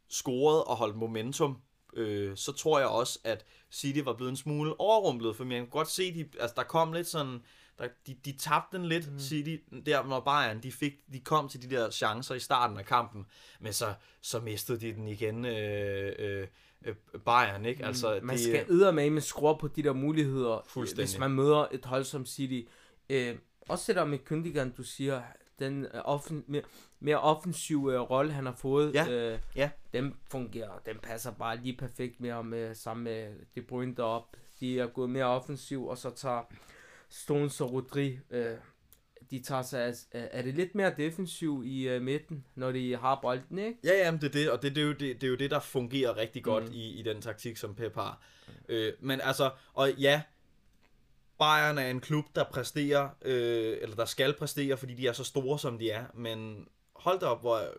scoret og holdt momentum, øh, så tror jeg også, at City var blevet en smule overrumplet, for man kan godt se, de, altså der kom lidt sådan, der, de, de tabte den lidt, mm. City, der når Bayern, de, fik, de kom til de der chancer i starten af kampen, men så, så mistede de den igen, øh, øh, øh, Bayern, ikke? Altså, Man det, skal eddermame skrue på de der muligheder, Fuldstændig. hvis man møder et hold som City. Øh, også det der med Kyndigan, du siger, den øh, offen, mere, mere offensive øh, rolle, han har fået, Ja, øh, ja. den fungerer, den passer bare lige perfekt med ham, øh, sammen med De Bruyne derop. De er gået mere offensiv, og så tager Stones og Rodri, øh, de tager sig af, er det lidt mere defensiv i øh, midten, når de har bolden, ikke? Ja, jamen det er det, og det, det, er jo det, det er jo det, der fungerer rigtig godt Mm. mm. i, i den taktik, som Pep har. Øh, men altså, og ja, Bayern er en klub, der præsterer, øh, eller der skal præstere, fordi de er så store, som de er, men hold da op, hvor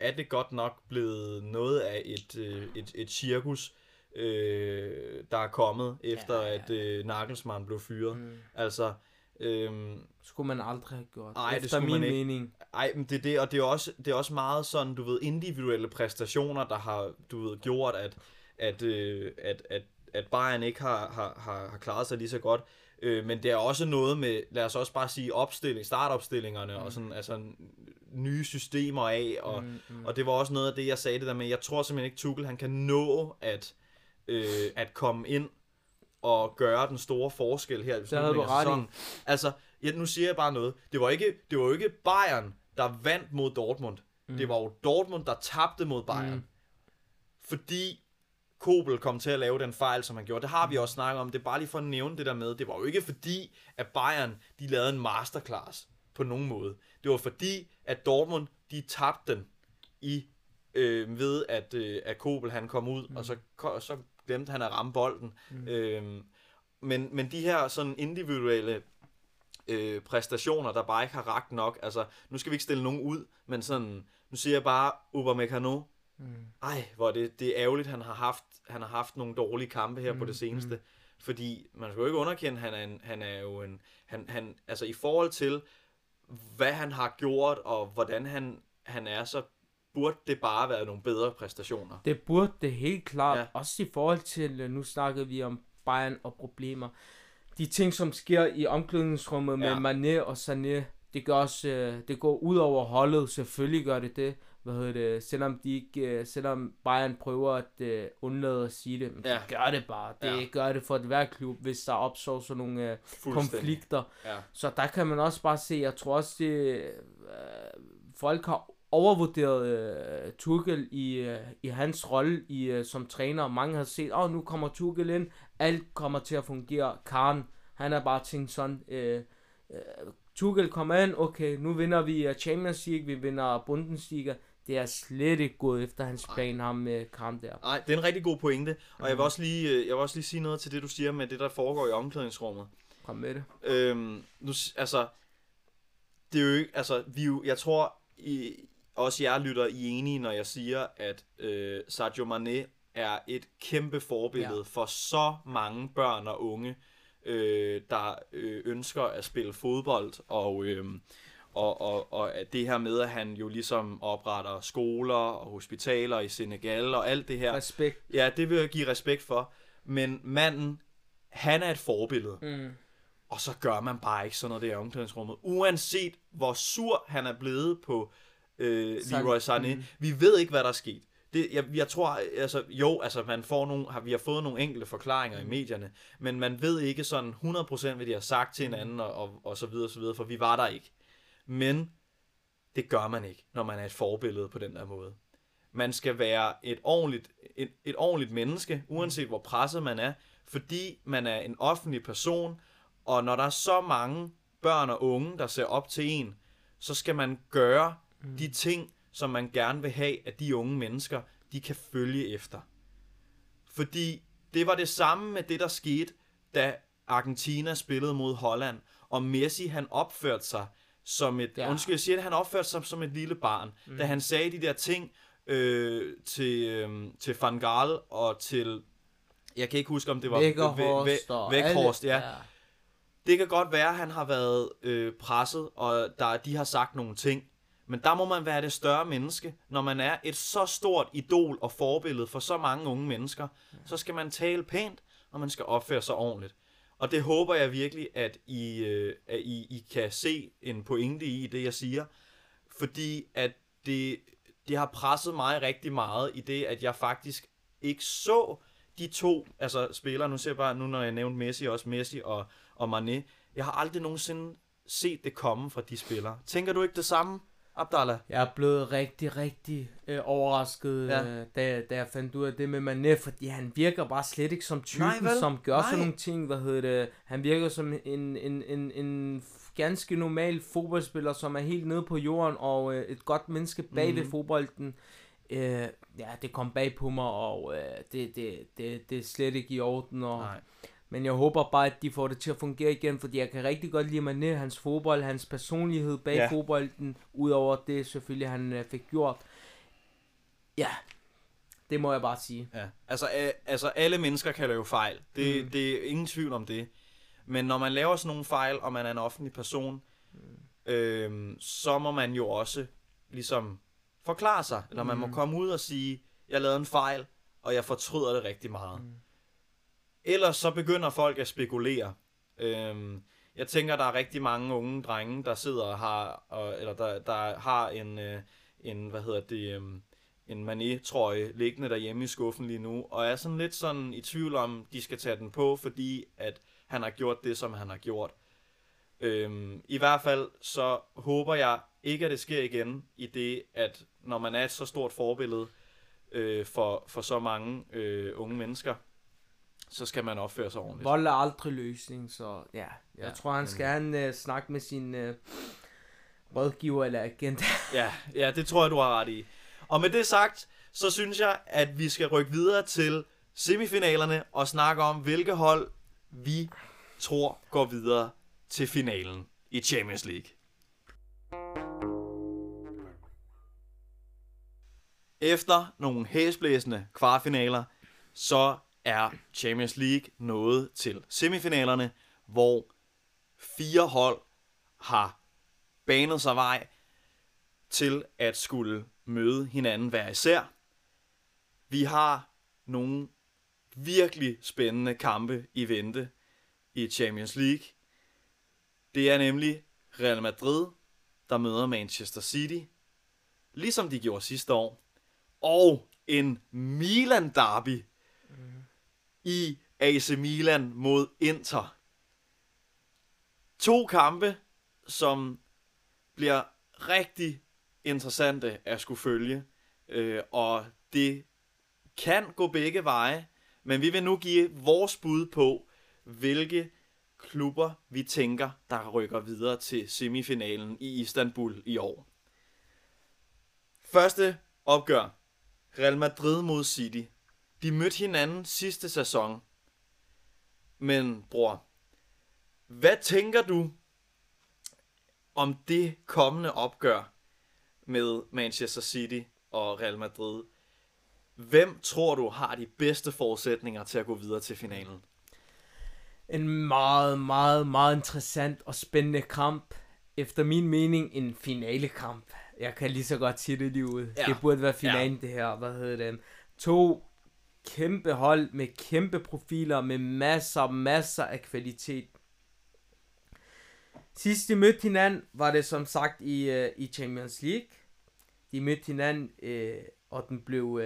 er det godt nok blevet noget af et, øh, et, et cirkus, øh, der er kommet, efter Ja, ja. at øh, Nagelsmann blev fyret. Mm. Altså, øhm, Skulle man aldrig have gjort, det efter skulle min man ikke. mening. ej, men det er det, og det er også, det er også meget sådan, du ved, individuelle præstationer, der har, du ved, gjort, at, at, øh, at, at, at Bayern ikke har, har, har, har klaret sig lige så godt. Øh, men det er også noget med, lad os også bare sige, opstilling, startopstillingerne, mm. og sådan, altså nye systemer af, og, Mm, mm. og det var også noget af det, jeg sagde det der med, jeg tror simpelthen ikke, Tuchel, han kan nå at, øh, at komme ind og gøre den store forskel her i slutningen af sæsonen. Altså, ja, nu siger jeg bare noget. Det var ikke, det var jo ikke Bayern, der vandt mod Dortmund. Mm. Det var jo Dortmund, der tabte mod Bayern. Mm. Fordi Kobel kom til at lave den fejl, som han gjorde. Det har vi også snakket om. Det er bare lige for at nævne det der med. Det var jo ikke fordi, at Bayern de lavede en masterclass på nogen måde. Det var fordi, at Dortmund de tabte den i øh, ved, at, øh, at Kobel han kom ud, mm. og så, så glemte han at ramme bolden. Mm. Øh, men, men de her sådan individuelle øh, præstationer, der bare ikke har ragt nok. Altså, nu skal vi ikke stille nogen ud, men sådan, nu siger jeg bare Upamecano. Mm. Ej, hvor det, det er ærgerligt, han har haft, han har haft nogle dårlige kampe her mm, på det seneste. Mm. Fordi man skal jo ikke underkende, han er, en, han er jo en, han, han, altså i forhold til, hvad han har gjort, og hvordan han, han er, så burde det bare være nogle bedre præstationer. Det burde det helt klart, Ja. også i forhold til, øh, nu snakker vi om Bayern og problemer. De ting, som sker i omklædningsrummet Ja. med Mané og Sané, det, gør også, øh, det går ud over holdet, selvfølgelig gør det det. Hvad hedder det, selvom, de ikke, øh, selvom Bayern prøver at øh, undlade at sige det, men Ja. de gør det bare. Det Ja. gør det for et hver klub, hvis der opstår sådan nogle Fuldstændig. konflikter. Ja. Så der kan man også bare se, jeg tror også, det, øh, folk har overvurderet øh, Tuchel i, øh, i hans rolle i, øh, som træner. Mange har set, åh, oh, nu kommer Tuchel ind, alt kommer til at fungere. Karen, han er bare tænkt sådan, øh, øh, Tuchel kommer ind, okay, nu vinder vi øh, Champions League, vi vinder Bundesliga. Det er slet ikke gået efter hans plan, ham med Karen der. Nej, det er en rigtig god pointe, og jeg vil også lige, øh, jeg vil også lige sige noget til det, du siger med det, der foregår i omklædningsrummet. Kom med det. Øhm, nu, altså, det er jo ikke, altså, vi jo, jeg tror, I, også jer lytter I enige, når jeg siger, at øh, Sadio Mane er et kæmpe forbillede ja. for så mange børn og unge, øh, der øh, ønsker at spille fodbold, og, øh, og, og, og at det her med, at han jo ligesom opretter skoler og hospitaler i Senegal og alt det her. Respekt. Ja, det vil jeg give respekt for. Men manden, han er et forbillede. Mm. Og så gør man bare ikke sådan noget der i omklædningsrummet. Uanset hvor sur han er blevet på øh, Leroy Sané. Mm. Vi ved ikke, hvad der er sket. Det, jeg, jeg tror, altså, jo, altså, man får nogle, har, vi har fået nogle enkelte forklaringer mm. i medierne, men man ved ikke sådan 100% hvad de har sagt til hinanden, og, og, og så videre, så videre, for vi var der ikke. Men det gør man ikke, når man er et forbillede på den der måde. Man skal være et ordentligt, et, et ordentligt menneske, uanset hvor presset man er, fordi man er en offentlig person, og når der er så mange børn og unge, der ser op til en, så skal man gøre mm. de ting, som man gerne vil have, at de unge mennesker, de kan følge efter. Fordi det var det samme med det, der skete, da Argentina spillede mod Holland, og Messi, han opførte sig som et, ja. undskyld, jeg siger det, han opførte sig som et lille barn, mm. da han sagde de der ting øh, til, øh, til Van Gaal og til, jeg kan ikke huske, om det var Vækkerhorst, Væ- Vækkerhorst ja. ja. Det kan godt være, at han har været øh, presset, og der, de har sagt nogle ting, men der må man være det større menneske. Når man er et så stort idol og forbillede for så mange unge mennesker, så skal man tale pænt, og man skal opføre sig ordentligt. Og det håber jeg virkelig, at I, øh, at I, I kan se en pointe i det, jeg siger. Fordi at det, det har presset mig rigtig meget i det, at jeg faktisk ikke så de to altså spillere. Nu ser jeg bare, nu når jeg nævnte Messi, også Messi og, og Mané. Jeg har aldrig nogensinde set det komme fra de spillere. Tænker du ikke det samme? Abdallah? Jeg er blevet rigtig, rigtig øh, overrasket, ja. øh, da, da jeg fandt ud af det med Mané, fordi han virker bare slet ikke som typen, Nej, som gør Nej. sådan nogle ting, hvad hedder det, han virker som en, en, en, en ganske normal fodboldspiller, som er helt nede på jorden, og øh, et godt menneske bag mm. ved fodbolden. Øh, ja, det kom bag på mig, og øh, det, det, det, det er slet ikke i orden, og... Nej men jeg håber bare, at de får det til at fungere igen, fordi jeg kan rigtig godt lide Mané, hans fodbold, hans personlighed bag ja. fodbolden, udover det selvfølgelig, han øh, fik gjort. Ja, det må jeg bare sige. Ja. Altså, øh, altså alle mennesker kan lave fejl. Det, mm. det er ingen tvivl om det. Men når man laver sådan nogle fejl, og man er en offentlig person, mm. øh, så må man jo også ligesom forklare sig. Eller man mm. må komme ud og sige, jeg lavede en fejl, og jeg fortryder det rigtig meget. Mm. Ellers så begynder folk at spekulere. Øhm, jeg tænker, der er rigtig mange unge drenge, der sidder og har, og, eller der, der har en, øh, en, hvad hedder det, øh, en Mané-trøje liggende derhjemme i skuffen lige nu, og er sådan lidt sådan i tvivl om, de skal tage den på, fordi at han har gjort det, som han har gjort. Øhm, I hvert fald så håber jeg ikke, at det sker igen, i det, at når man er et så stort forbillede øh, for, for så mange øh, unge mennesker, så skal man opføre sig ordentligt. Vold er aldrig løsning, så ja. Jeg ja, tror, han skal han, uh, snakke med sin uh, rådgiver eller agent. ja, ja, det tror jeg, du har ret i. Og med det sagt, så synes jeg, at vi skal rykke videre til semifinalerne og snakke om, hvilke hold vi tror går videre til finalen i Champions League. Efter nogle hæsblæsende kvartfinaler, så er Champions League nået til semifinalerne, hvor fire hold har banet sig vej til at skulle møde hinanden hver især. Vi har nogle virkelig spændende kampe i vente i Champions League. Det er nemlig Real Madrid, der møder Manchester City, ligesom de gjorde sidste år. Og en Milan derby, i AC Milan mod Inter. To kampe, som bliver rigtig interessante at skulle følge, øh, og det kan gå begge veje, men vi vil nu give vores bud på, hvilke klubber vi tænker, der rykker videre til semifinalen i Istanbul i år. Første opgør. Real Madrid mod City. De mødte hinanden sidste sæson. Men bror, hvad tænker du om det kommende opgør? med Manchester City og Real Madrid. Hvem tror du har de bedste forudsætninger til at gå videre til finalen? En meget, meget, meget interessant og spændende kamp. Efter min mening en finalekamp. Jeg kan lige så godt sige det lige ud. Ja. Det burde være finalen, Ja. det her. Hvad hedder det? To kæmpe hold med kæmpe profiler, med masser, masser af kvalitet. Sidst de mødte hinanden, var det som sagt i, uh, i Champions League. De mødte hinanden, uh, og den blev uh,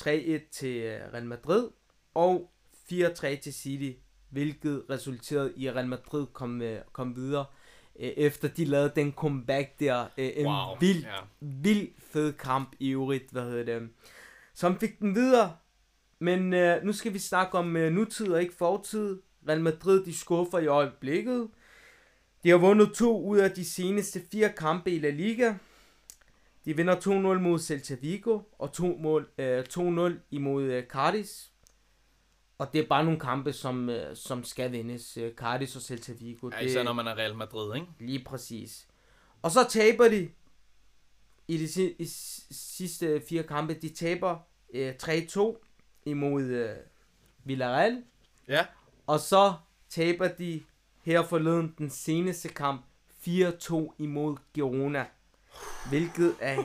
3-1 til uh, Real Madrid, og 4-3 til City, hvilket resulterede i, at Real Madrid kom, uh, kom videre, uh, efter de lavede den comeback der. Uh, en Wow, vild, ja. vild fed kamp i øvrigt, hvad hedder det, som fik den videre. Men øh, nu skal vi snakke om øh, nutid og ikke fortid. Real Madrid, de skuffer i øjeblikket. De har vundet to ud af de seneste fire kampe i La Liga. De vinder 2-0 mod Celta Vigo og 2 mål, øh, 2-0 imod øh, Cardis. Og det er bare nogle kampe, som, øh, som skal vindes. Øh, Cardis og Celta Vigo. Ja, det, især når man er Real Madrid, ikke? Lige præcis. Og så taber de i de si- i s- sidste fire kampe. De taber øh, 3-2 imod øh, Villarreal. Ja. Og så taber de her forleden den seneste kamp 4-2 imod Girona. Hvilket er,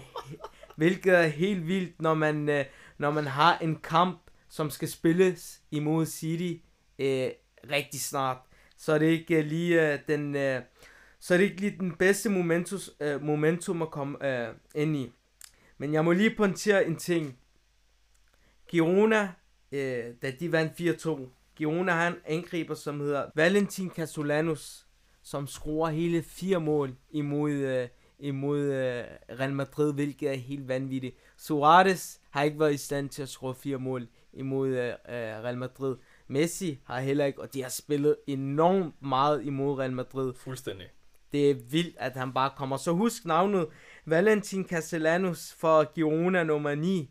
hvilket er helt vildt, når man, øh, når man har en kamp, som skal spilles imod City øh, rigtig snart. Så er det ikke øh, lige øh, den... Øh, så er det ikke lige den bedste momentus, øh, momentum at komme øh, ind i. Men jeg må lige pointere en ting. Girona, øh, da de vandt 4-2, Girona har en angriber, som hedder Valentin Castellanos, som scorer hele fire mål imod, øh, imod øh, Real Madrid, hvilket er helt vanvittigt. Suarez har ikke været i stand til at score fire mål imod øh, øh, Real Madrid. Messi har heller ikke, og de har spillet enormt meget imod Real Madrid. Fuldstændig. Det er vildt, at han bare kommer. Så husk navnet Valentin Castellanos for Girona nummer 9.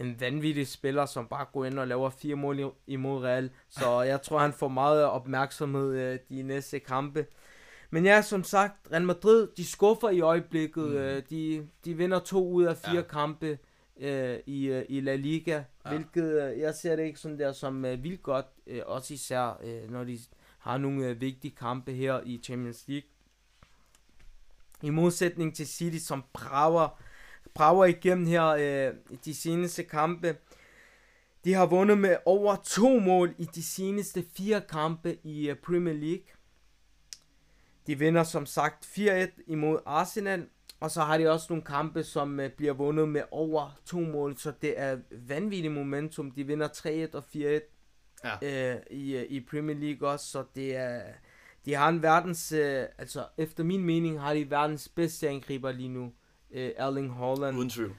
En vanvittig spiller, som bare går ind og laver fire mål i- imod Real. Så jeg tror, han får meget opmærksomhed øh, de næste kampe. Men ja, som sagt, Real Madrid, de skuffer i øjeblikket. Mm. Mm. De, de vinder to ud af fire Ja. kampe øh, i, øh, i La Liga. Ja. Hvilket, øh, jeg ser det ikke sådan der som øh, vildt godt. Øh, også især, øh, når de har nogle øh, vigtige kampe her i Champions League. I modsætning til City, som brager, brager igennem her øh, de seneste kampe. De har vundet med over to mål i de seneste fire kampe i øh, Premier League. De vinder som sagt 4-1 imod Arsenal. Og så har de også nogle kampe, som øh, bliver vundet med over to mål. Så det er vanvittigt momentum. De vinder 3-1 og 4-1 Ja. øh, i, øh, i Premier League også, så det er, de har en verdens, øh, altså efter min mening har de verdens bedste angriber lige nu, øh, Erling Haaland. Uden tvivl.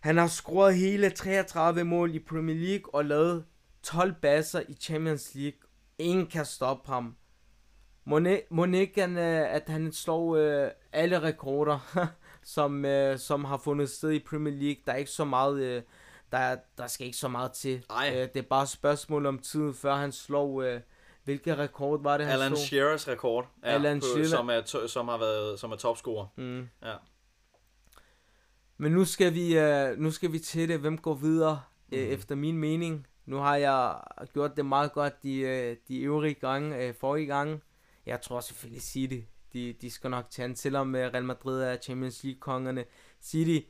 Han har scoret hele 33 mål i Premier League og lavet 12 baser i Champions League. Ingen kan stoppe ham. Må ikke, øh, at han slår øh, alle rekorder, som, øh, som har fundet sted i Premier League. Der er ikke så meget, øh, der, er- der skal ikke så meget til. Ej. Øh, det er bare et spørgsmål om tid, før han slår... Øh, hvilken rekord var det, han Alan slog? Shearers rekord, ja, Alan på, Shearer. som, er, som har været som er topscorer. Mm. Ja. Men nu skal vi, øh, nu skal vi til det. Hvem går videre øh, Mhm. efter min mening? Nu har jeg gjort det meget godt de, øh, de øvrige gange, øh, forrige gange. Jeg tror selvfølgelig City. De, de skal nok tage den, selvom øh, Real Madrid er Champions League-kongerne. City,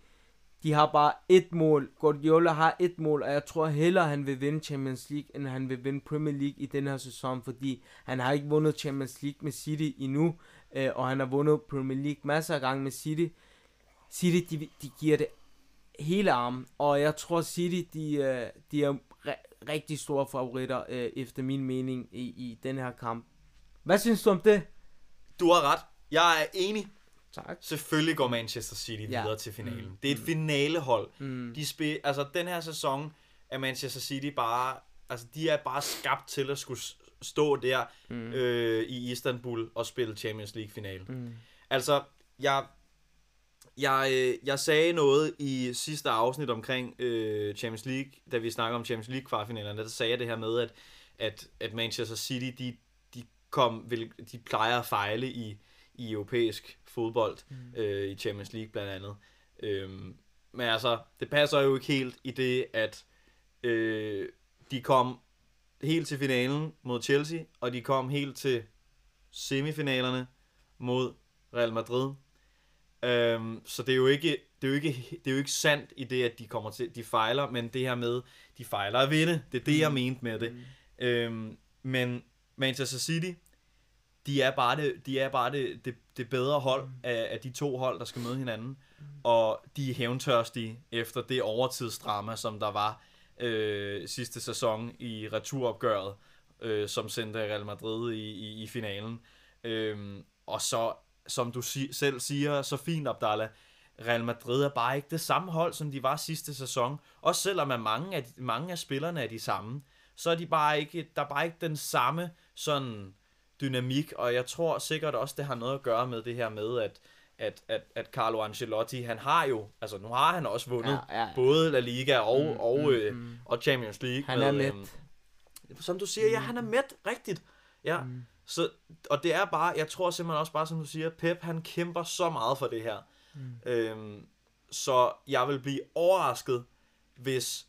de har bare et mål. Guardiola har et mål, og jeg tror hellere, han vil vinde Champions League, end han vil vinde Premier League i den her sæson, fordi han har ikke vundet Champions League med City endnu, øh, og han har vundet Premier League masser af gange med City. City, de, de giver det hele armen, og jeg tror City, de, øh, de er re- rigtig store favoritter, øh, efter min mening, i, i den her kamp. Hvad synes du om det? Du har ret. Jeg er enig. Tak. Selvfølgelig går Manchester City Ja. videre til finalen. Mm. Det er et finalehold. Mm. De spil, altså den her sæson er Manchester City bare, altså de er bare skabt til at skulle stå der Mm. øh, i Istanbul og spille Champions League finale. Mm. Altså, jeg, jeg, øh, jeg sagde noget i sidste afsnit omkring øh, Champions League, da vi snakkede om Champions League kvartfinalerne, der sagde jeg det her med, at, at, at Manchester City, de, de, kom, vil, de plejer at fejle i, i europæisk fodbold, mm. øh, i Champions League blandt andet. Øhm, men altså, det passer jo ikke helt i det, at øh, de kom helt til finalen mod Chelsea, og de kom helt til semifinalerne mod Real Madrid. Øhm, så det er jo ikke det er jo ikke det er jo ikke sandt i det at de kommer til de fejler, men det her med de fejler at vinde, det er det jeg Mm. mente med det. Mm. Øhm, men Manchester City, de er bare det, de er bare det, det, det bedre hold Mm. af, af de to hold, der skal møde hinanden. Og de er hævntørstige efter det overtidsdrama, som der var øh, sidste sæson i returopgøret, øh, som sendte Real Madrid i, i, i finalen. Øhm, og så, som du si- selv siger så fint, Abdallah, Real Madrid er bare ikke det samme hold, som de var sidste sæson. Også selvom at mange af, de- mange af spillerne er de samme, så er de bare ikke, der er bare ikke den samme sådan dynamik, og jeg tror sikkert også, det har noget at gøre med det her med, at, at, at, at Carlo Ancelotti, han har jo, altså nu har han også vundet Ja, ja, ja. både La Liga og, Mm, og, mm, øh, mm. og Champions League. Han er med, mæt. øhm, som du siger, ja, han er mæt, rigtigt. Ja, Mm. Så, og det er bare, jeg tror simpelthen også bare, som du siger, Pep, han kæmper så meget for det her. Mm. Øhm, så jeg vil blive overrasket, hvis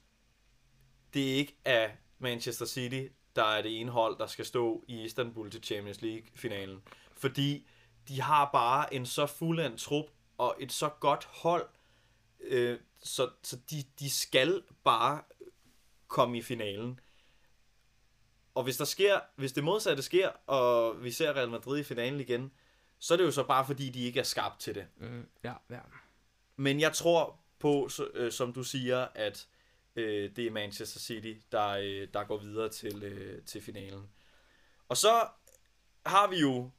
det ikke er Manchester City, der er det ene hold, der skal stå i Istanbul til Champions League-finalen. Fordi de har bare en så fuldendt trup og et så godt hold, øh, så, så de, de skal bare komme i finalen. Og hvis der sker, hvis det modsatte sker, og vi ser Real Madrid i finalen igen, så er det jo så bare fordi, de ikke er skabt til det. Mm. Ja, ja. Men jeg tror på, så, øh, som du siger, at øh, det er Manchester City, der, øh, der går videre til, øh, til finalen. Og så har vi jo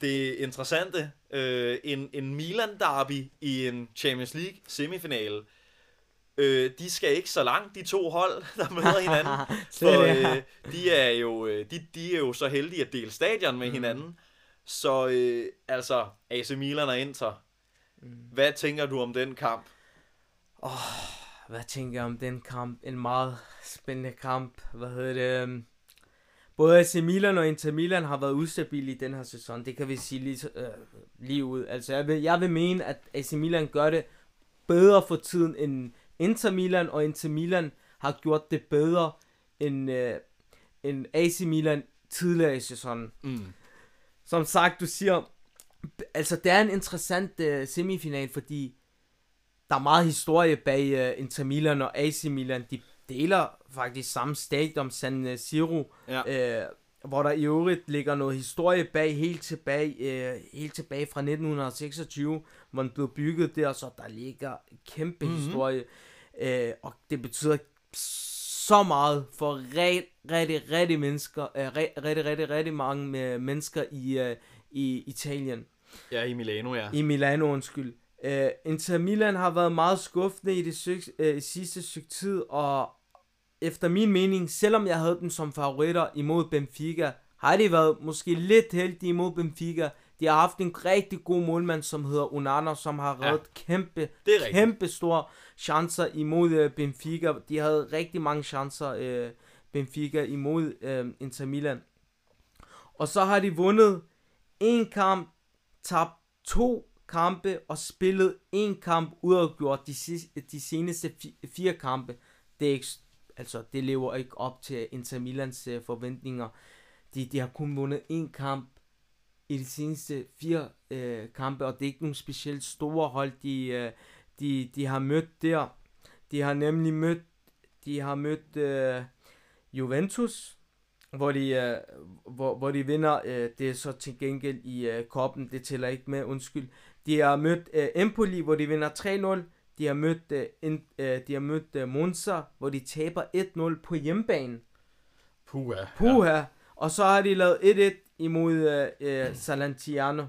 det interessante, øh, en, en Milan-derby i en Champions League semifinale. Øh, de skal ikke så langt, de to hold, der møder hinanden. For ikke. øh, de, er jo, øh, de, de er jo så heldige at dele stadion med Mm. hinanden. Så øh, altså, AC Milan og Inter. Mm. Hvad tænker du om den kamp? Hvad tænker jeg om den kamp? En meget spændende kamp. Hvad hedder det? øhm, Både AC Milan og Inter Milan har været ustabile i den her sæson. Det kan vi sige lige, øh, lige ud. Altså, jeg vil, jeg vil mene, at AC Milan gør det bedre for tiden end Inter Milan, og Inter Milan har gjort det bedre end, øh, end AC Milan tidligere i sæsonen. Mm. Som sagt, du siger, altså det er en interessant uh, semifinal, fordi der er meget historie bag uh, Inter Milan og AC Milan. De deler faktisk samme stadion, San øh, Siro, Ja. uh, hvor der i øvrigt ligger noget historie bag, helt tilbage, uh, helt tilbage fra 1926, hvor den blev bygget der, så der ligger kæmpe Mhm. mm-hmm. historie. Uh, og det betyder så meget for rigtig, rigtig, rigtig mennesker, uh, rigtig, rigtig, rigtig, mange uh, mennesker i, uh, i Italien. Ja, i Milano, ja. I Milano, undskyld. Uh, Inter Milan har været meget skuffende i det syg, uh, sidste stykke tid, og efter min mening, selvom jeg havde dem som favoritter imod Benfica, har de været måske lidt heldige imod Benfica. De har haft en rigtig god målmand, som hedder Onana, som har reddet ja. kæmpe, kæmpe store chancer imod uh, Benfica. De havde rigtig mange chancer, uh, Benfica, imod uh, Inter Milan. Og så har de vundet en kamp, tabt to kampe og spillet en kamp uafgjort de, de seneste fi- fire kampe. Det, er ikke, altså, det lever ikke op til Inter Milans uh, forventninger. De, de har kun vundet en kamp i de seneste fire uh, kampe, og det er ikke nogen specielt store hold, de, uh, de, de har mødt der. De har nemlig mødt, de har mødt uh, Juventus, hvor de, uh, hvor, hvor de vinder, uh, det er så til gengæld i uh, koppen, det tæller ikke med, undskyld. De har mødt uh, Empoli, hvor de vinder 3-0. De har mødt, uh, in, uh, de har mødt uh, Monza, hvor de taber 1-0 på hjemmebane. Puha. Puha. Ja. Og så har de lavet 1-1 imod uh, uh, Salernitano.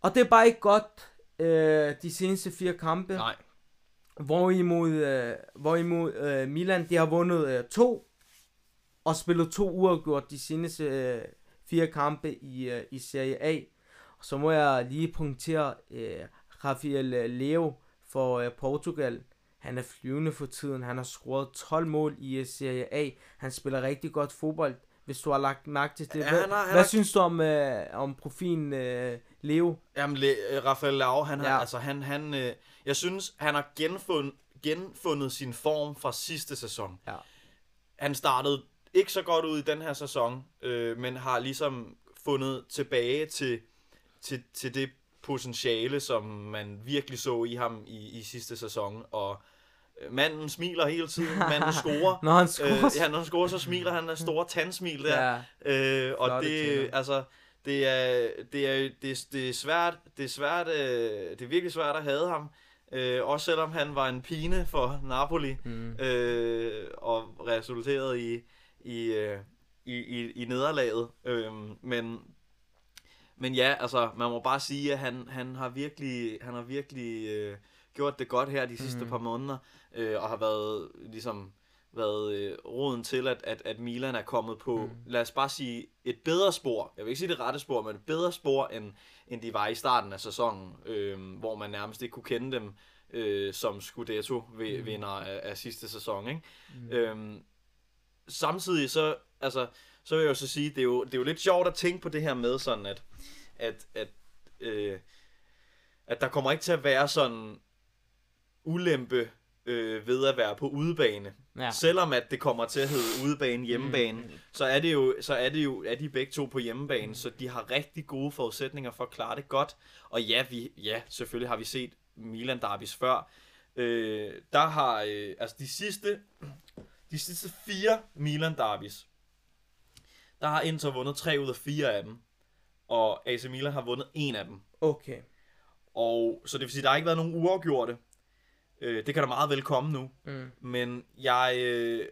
Og det er bare ikke godt uh, de seneste fire kampe. Nej. Hvorimod, øh, hvorimod øh, Milan, de har vundet øh, to, og spillet to uafgjort de seneste øh, fire kampe i, øh, i Serie A. Og så må jeg lige punktere øh, Rafael Leo for øh, Portugal. Han er flyvende for tiden. Han har scoret 12 mål i øh, Serie A. Han spiller rigtig godt fodbold. hvis du har lagt mærke til det. Ja, Hvad, han har- han hvad har- synes du om, øh, om profilen øh, Leo? Jamen, Le- øh, Rafael Lau, han har, Ja. altså, han, han, øh, jeg synes, han har genfundet, genfundet sin form fra sidste sæson. Ja. Han startede ikke så godt ud i den her sæson, øh, men har ligesom fundet tilbage til, til, til det potentiale, som man virkelig så i ham i, i sidste sæson, og øh, manden smiler hele tiden, manden scorer. Når han scorer. Øh, ja, når han scorer, så smiler han en store tandsmil der. ja. Øh, og Flotte det, tænder. altså, det er, det er, det, er, det er svært, det er svært, øh, det er virkelig svært at have ham. Øh, også selvom han var en pine for Napoli, Mm. øh, og resulterede i, i, øh, i, i, i nederlaget. Øh, men, men ja, altså, man må bare sige, at han, han har virkelig, han har virkelig øh, gjort det godt her de sidste Mhm. par måneder, øh, og har været ligesom været øh, roden til, at, at, at Milan er kommet på, mm. lad os bare sige, et bedre spor. Jeg vil ikke sige det rette spor, men et bedre spor, end, end de var i starten af sæsonen, øh, hvor man nærmest ikke kunne kende dem øh, som Scudetto-vinder af, af sidste sæson. Ikke? Mm. Øhm, samtidig så, altså, så vil jeg jo så sige, det er jo, det er jo lidt sjovt at tænke på det her med sådan, at, at, at, øh, at der kommer ikke til at være sådan ulempe øh, ved at være på udebane. Ja. Selvom at det kommer til at hedde udebane, hjemmebane, mm. så er det jo, så er det jo, er de begge to på hjemmebane, mm. så de har rigtig gode forudsætninger for at klare det godt. Og ja, vi, ja selvfølgelig har vi set Milan derbys før. Øh, der har, øh, altså de sidste, de sidste fire Milan derbys, der har Inter vundet tre ud af fire af dem, og AC Milan har vundet en af dem. Okay. Og så det vil sige, der har ikke været nogen uafgjorte. Øh, det kan der meget vel komme nu. Mm. Men jeg, øh,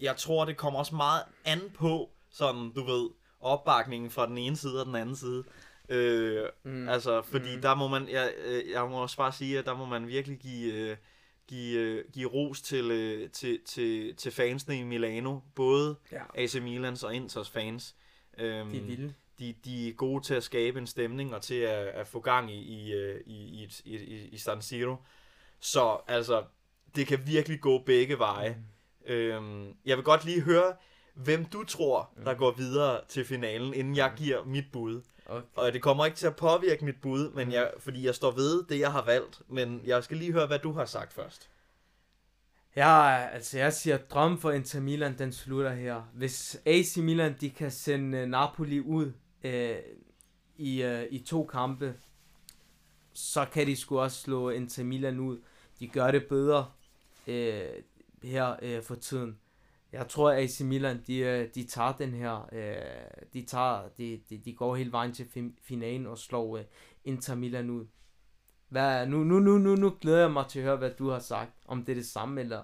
jeg tror, det kommer også meget an på, sådan, du ved, opbakningen fra den ene side og den anden side. Øh, mm. Altså, fordi mm. der må man, jeg, øh, jeg må også bare sige, at der må man virkelig give, øh, give, øh, give ros til, øh, til, til, til fansene i Milano. Både Ja. AC Milans og Inters fans. Øhm, De er vilde. de, de er gode til at skabe en stemning og til at, at få gang i, i, øh, i, i, i, i, i San Siro. Så altså, det kan virkelig gå begge veje. Mm. Øhm, jeg vil godt lige høre, hvem du tror, der går videre til finalen, inden jeg giver mit bud. Okay. Og det kommer ikke til at påvirke mit bud, men jeg, fordi jeg står ved det, jeg har valgt. Men jeg skal lige høre, hvad du har sagt først. Ja, altså jeg siger, drøm for Inter Milan, den slutter her. Hvis AC Milan, de kan sende øh, Napoli ud øh, i, øh, i to kampe, så kan de sgu også slå Inter Milan ud. De gør det bedre øh, her øh, for tiden. Jeg tror, at AC Milan, de, øh, de tager den her, øh, de, tager, de, de, de går hele vejen til fin- finalen og slår øh, Inter Milan ud. Hvad, nu, nu, nu, nu, nu glæder jeg mig til at høre, hvad du har sagt. Om det er det samme, eller...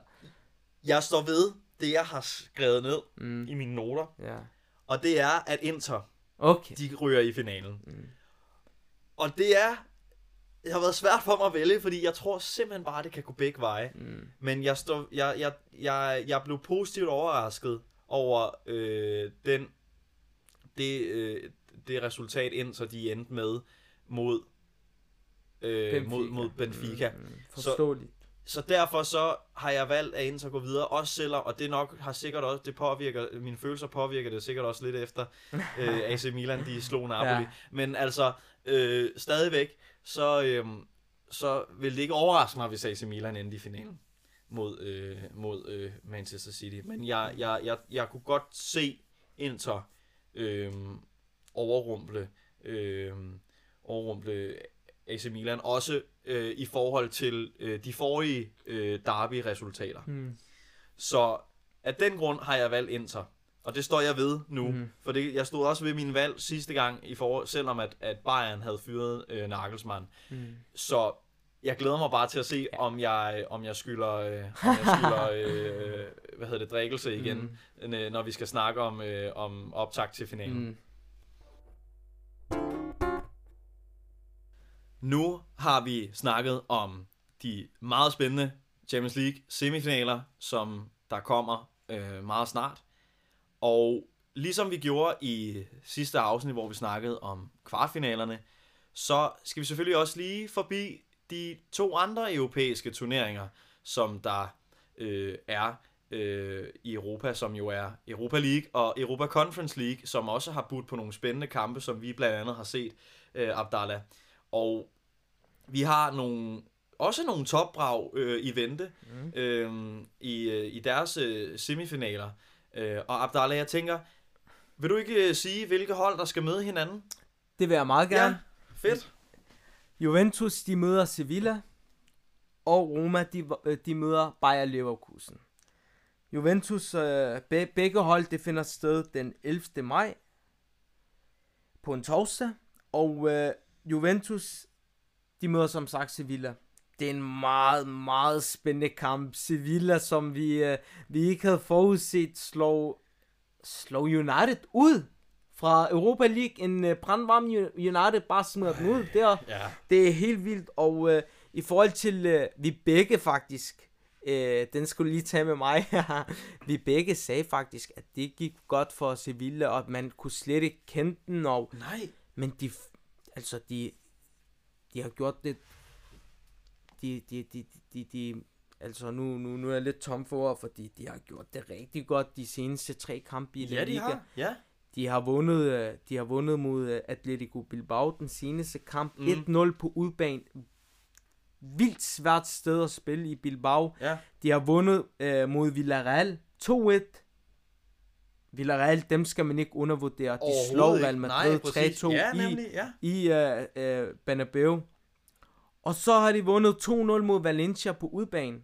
Jeg står ved det, jeg har skrevet ned Mm, i mine noter. ja. Og det er, at Inter, Okay. de ryger i finalen. Mm. Og det er, det har været svært for mig at vælge, fordi jeg tror simpelthen bare, det kan gå begge veje. Mm. Men jeg, står, jeg, jeg, jeg, jeg blev positivt overrasket over øh, den, det, øh, det resultat, ind, så de endte med mod, øh, mod, mod Benfica. Mm, mm, forståeligt. Så derfor så har jeg valgt at Inter gå videre, også selvom, og det nok har sikkert også, det påvirker, mine følelser påvirker det sikkert også lidt efter øh, AC Milan, de slog Napoli. Ja. Men altså, øh, stadigvæk, så, øh, så vil det ikke overraske mig, hvis AC Milan endte i finalen mod, øh, mod øh, Manchester City. Men jeg, jeg, jeg, jeg kunne godt se Inter øh, overrumple, øh, overrumple AC Milan, også øh, i forhold til øh, de forrige øh, derby-resultater. Mm. Så af den grund har jeg valgt Inter. Og det står jeg ved nu. Mm. For det, jeg stod også ved min valg sidste gang, i for, selvom at, at Bayern havde fyret øh, Nagelsmann. Mm. Så jeg glæder mig bare til at se, om jeg, om jeg skylder, øh, om jeg skylder øh, hvad hedder det, drikkelse igen, mm. når vi skal snakke om, øh, om optakt til finalen. Mm. Nu har vi snakket om de meget spændende Champions League semifinaler, som der kommer øh, meget snart. Og ligesom vi gjorde i sidste afsnit, hvor vi snakkede om kvartfinalerne, så skal vi selvfølgelig også lige forbi de to andre europæiske turneringer, som der øh, er øh, i Europa, som jo er Europa League og Europa Conference League, som også har budt på nogle spændende kampe, som vi blandt andet har set, øh, Abdallah. Og vi har nogle, også nogle topbrag øh, i vente mm. øh, i, øh, i deres øh, semifinaler. Øh, og Abdallah, jeg tænker, vil du ikke øh, sige, hvilke hold, der skal møde hinanden? Det vil jeg meget gerne. Ja, fedt. Juventus, de møder Sevilla, og Roma, de, øh, de møder Bayer Leverkusen. Juventus, øh, be, begge hold, det finder sted den 11. maj på en torsdag, og øh, Juventus, de møder som sagt Sevilla. Det er en meget, meget spændende kamp. Sevilla, som vi, øh, vi ikke havde forudset, slår, slår United ud fra Europa League. En øh, brandvarm United bare smider den ud. Det er, Ja. det er helt vildt, og øh, i forhold til, øh, vi begge faktisk, øh, den skulle lige tage med mig, vi begge sagde faktisk, at det gik godt for Sevilla, og at man kunne slet ikke kende den, og, Nej. men de, altså de, de har gjort det, de, de, de, de, de altså nu, nu, nu er jeg lidt tom for ord, fordi de har gjort det rigtig godt de seneste tre kampe i La Ja, de Liga. har. Ja. De har vundet, øh, de har vundet mod øh, Atletico Bilbao den seneste kamp. Mhm. 1-0 på udbane. Vildt svært sted at spille i Bilbao. Ja. De har vundet øh, mod Villarreal 2-1. Villarreal, dem skal man ikke undervurdere. De slår Real. Madrid præcis. 3-2 Ja, i, nemlig, ja. i øh, øh, Bernabeu. Og så har de vundet 2-0 mod Valencia på udbane.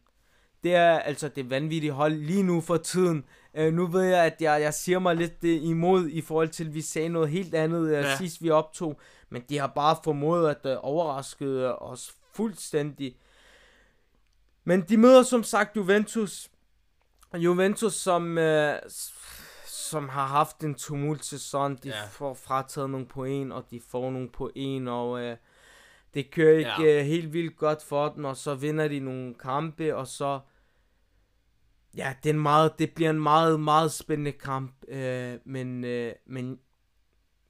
Det er altså det vanvittige hold lige nu for tiden. Uh, nu ved jeg, at jeg, jeg siger mig lidt uh, imod i forhold til, at vi sagde noget helt andet uh, Ja. sidst vi optog. Men de har bare formået at uh, overraske uh, os fuldstændig. Men de møder som sagt Juventus. Juventus, som, uh, som har haft en tumult sæson. De Ja. får frataget nogle point, og de får nogle point, og... Uh, det kører ikke Ja. uh, helt vildt godt for dem, og så vinder de nogle kampe, og så... Ja, det, er en meget, det bliver en meget, meget spændende kamp, øh, men, øh, men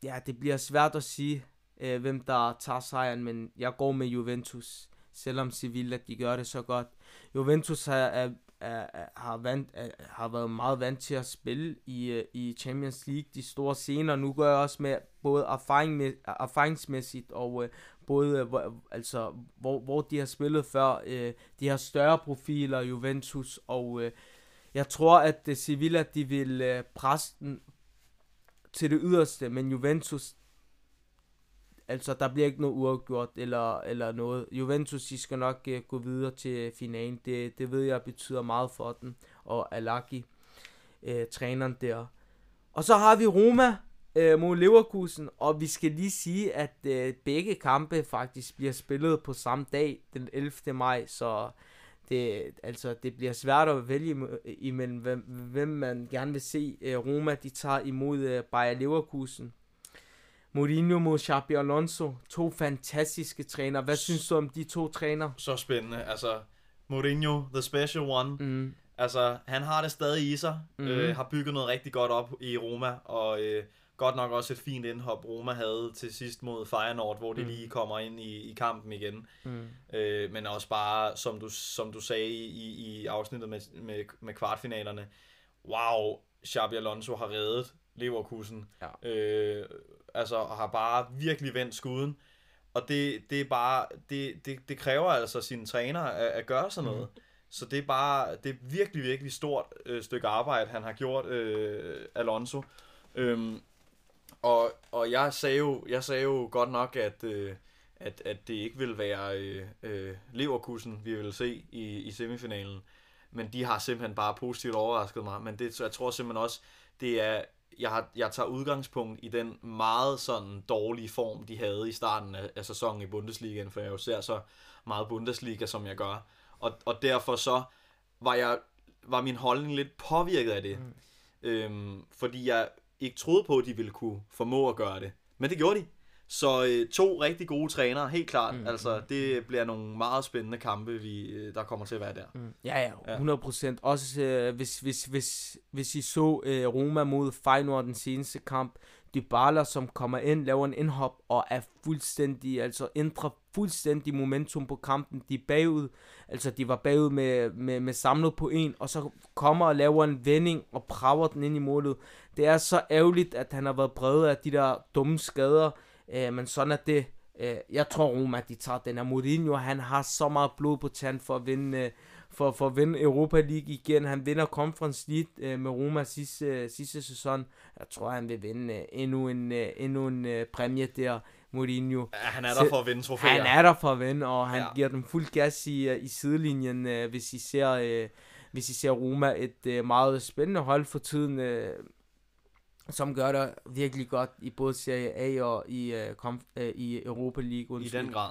ja, det bliver svært at sige, øh, hvem der tager sejren, men jeg går med Juventus, selvom Sevilla, de gør det så godt. Juventus har, er, er, er, har, vant, er, har været meget vant til at spille i, øh, i Champions League, de store scener. Nu går jeg også med både erfaring med, erfaringsmæssigt og øh, både, øh, hvor, altså, hvor, hvor de har spillet før. Øh, de har større profiler, Juventus, og øh, jeg tror, at øh, Sevilla, de vil øh, presse den til det yderste, men Juventus, altså der bliver ikke noget uafgjort eller, eller noget. Juventus, de skal nok øh, gå videre til finalen. Det, det ved jeg betyder meget for den, og Alaki, øh, træneren der. Og så har vi Roma øh, mod Leverkusen, og vi skal lige sige, at øh, begge kampe faktisk bliver spillet på samme dag, den 11. maj, så det, altså, det bliver svært at vælge imellem, hvem, hvem man gerne vil se. Øh, Roma, de tager imod øh, Bayer Leverkusen. Mourinho mod Xabi Alonso. To fantastiske træner. Hvad synes du om de to træner? Så spændende. Altså, Mourinho, the special one. Mm. Altså, han har det stadig i sig. Mhm. Øh, har bygget noget rigtig godt op i Roma. Og øh, godt nok også et fint indhop, Roma havde til sidst mod Feyenoord, hvor de Mm. lige kommer ind i, i kampen igen. Mm. Øh, men også bare, som du, som du sagde i, i, afsnittet med, med, med kvartfinalerne, wow, Xabi Alonso har reddet Leverkusen. Ja. Øh, altså har bare virkelig vendt skuden. Og det, det er bare, det, det, det kræver altså sine træner at, at gøre sådan noget. Mm. Så det er bare, det er virkelig, virkelig stort øh, stykke arbejde, han har gjort, øh, Alonso. Øhm, og, og jeg sagde jo, jeg sagde jo godt nok, at, øh, at, at det ikke vil være øh, øh, Leverkusen, vi vil se i, i semifinalen. Men de har simpelthen bare positivt overrasket mig. Men det, så jeg tror simpelthen også, det er, jeg, har, jeg tager udgangspunkt i den meget sådan dårlige form, de havde i starten af, af sæsonen i Bundesligaen, for jeg jo ser så meget Bundesliga, som jeg gør. Og, og derfor så var jeg var min holdning lidt påvirket af det. Mm. Øhm, fordi jeg ikke troede på, at de ville kunne formå at gøre det. Men det gjorde de. Så øh, to rigtig gode trænere, helt klart. Mm. Altså, det bliver nogle meget spændende kampe, vi, øh, der kommer til at være der. Mm. Ja, ja, Ja. 100 procent. Også øh, hvis, hvis, hvis, hvis I så øh, Roma mod Feyenoord den seneste kamp, Dybala, som kommer ind, laver en indhop og er fuldstændig, altså ændrer fuldstændig momentum på kampen. De er bagud, altså de var bagud med, med, med samlet på en, og så kommer og laver en vending og prager den ind i målet. Det er så ærgerligt, at han har været bredet af de der dumme skader, øh, men sådan er det. Øh, jeg tror, Roma, de tager den her Mourinho. Han har så meget blod på tand for at vinde, øh, for, for at vinde Europa League igen. Han vinder Conference League øh, med Roma sidste, øh, sidste sæson. Jeg tror, han vil vinde øh, endnu en, øh, endnu en øh, præmie der. Mourinho. Ja, han er der for at vinde trofæer. Han er der for at vinde, og han ja. giver dem fuld gas i, øh, i sidelinjen, øh, hvis I ser, øh, hvis I ser Roma et øh, meget spændende hold for tiden. Øh, som gør det virkelig godt i både Serie A og i, uh, kom, uh, i Europa League. Undskyld. I den grad.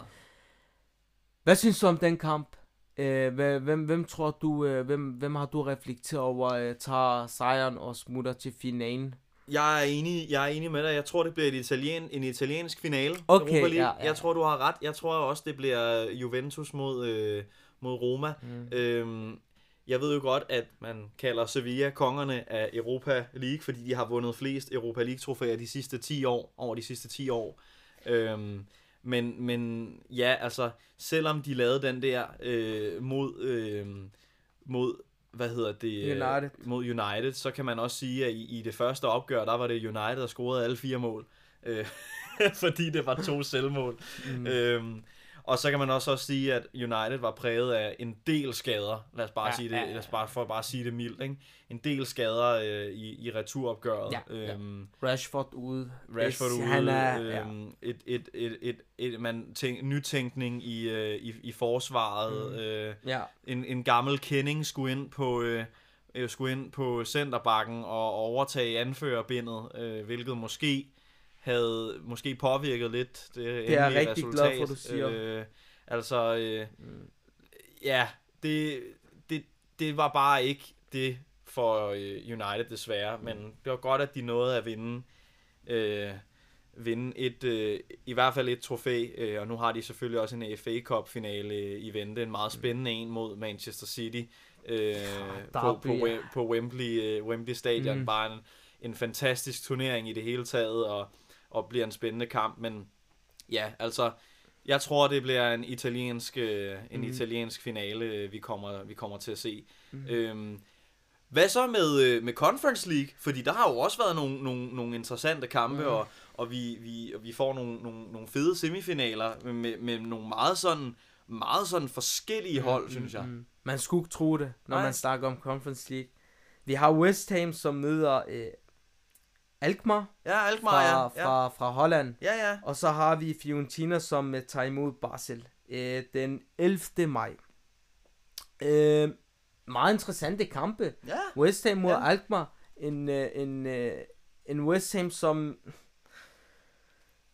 Hvad synes du om den kamp? Uh, hvem, hvem tror du, uh, hvem, hvem har du reflekteret over, uh, tager sejren og smutter til finalen? Jeg er enig, jeg er enig med dig. Jeg tror, det bliver et italien, en italiensk finale. Okay, Europa League. Ja, ja. Jeg tror, du har ret. Jeg tror også, det bliver Juventus mod, øh, mod Roma. Mm. Øhm, jeg ved jo godt, at man kalder Sevilla kongerne af Europa League, fordi de har vundet flest Europa League-trofæer de sidste 10 år, over de sidste 10 år. Øhm, men, men ja, altså, selvom de lavede den der øh, mod, øh, mod hvad hedder det? United. Mod United, så kan man også sige, at i, i det første opgør, der var det United, der scorede alle fire mål. Øh, fordi det var to selvmål. Mm. Øhm, og så kan man også, også sige, at United var præget af en del skader. Lad os bare ja, sige det, ja, ja. lad os bare, for at bare sige det mildt. Ikke? En del skader øh, i, i returopgøret. Ja, øhm, ja. Rashford ude. Rashford ude. Han er, øhm, ja. et, et, et, et, et, man tænk, nytænkning i, øh, i, i forsvaret. Mm. Øh, ja. en, en gammel kending skulle ind på... Øh, skulle ind på centerbakken og overtage anførerbindet, øh, hvilket måske havde måske påvirket lidt det, det er jeg rigtig resultat. glad for, du siger. Øh, altså, øh, mm. ja, det, det, det var bare ikke det for øh, United desværre, mm. men det var godt, at de nåede at vinde øh, vinde et, øh, i hvert fald et trofæ, øh, og nu har de selvfølgelig også en FA Cup finale i vente, en meget mm. spændende en mod Manchester City øh, ja, på, på, på Wembley, øh, Wembley Stadion, mm. bare en, en fantastisk turnering i det hele taget, og og bliver en spændende kamp, men ja, altså, jeg tror, det bliver en italiensk, øh, en mm. italiensk finale, øh, vi kommer, vi kommer til at se. Mm. Øhm, hvad så med, øh, med Conference League? Fordi der har jo også været nogle, nogle, nogle interessante kampe, mm. og, og, vi, vi, og vi får nogle, nogle, nogle fede semifinaler med, med nogle meget sådan, meget sådan forskellige hold, mm, synes jeg. Mm. Man skulle ikke tro det, når Nej. man snakker om Conference League. Vi har West Ham, som møder øh, Alkmaar. Ja, Alkmaar, fra, ja. Fra, fra Holland. Ja, ja. Og så har vi Fiorentina, som uh, tager imod Basel uh, den 11. maj. Uh, meget interessante kampe. Ja. West Ham mod ja. Alkmaar. En, uh, en, uh, en West Ham, som...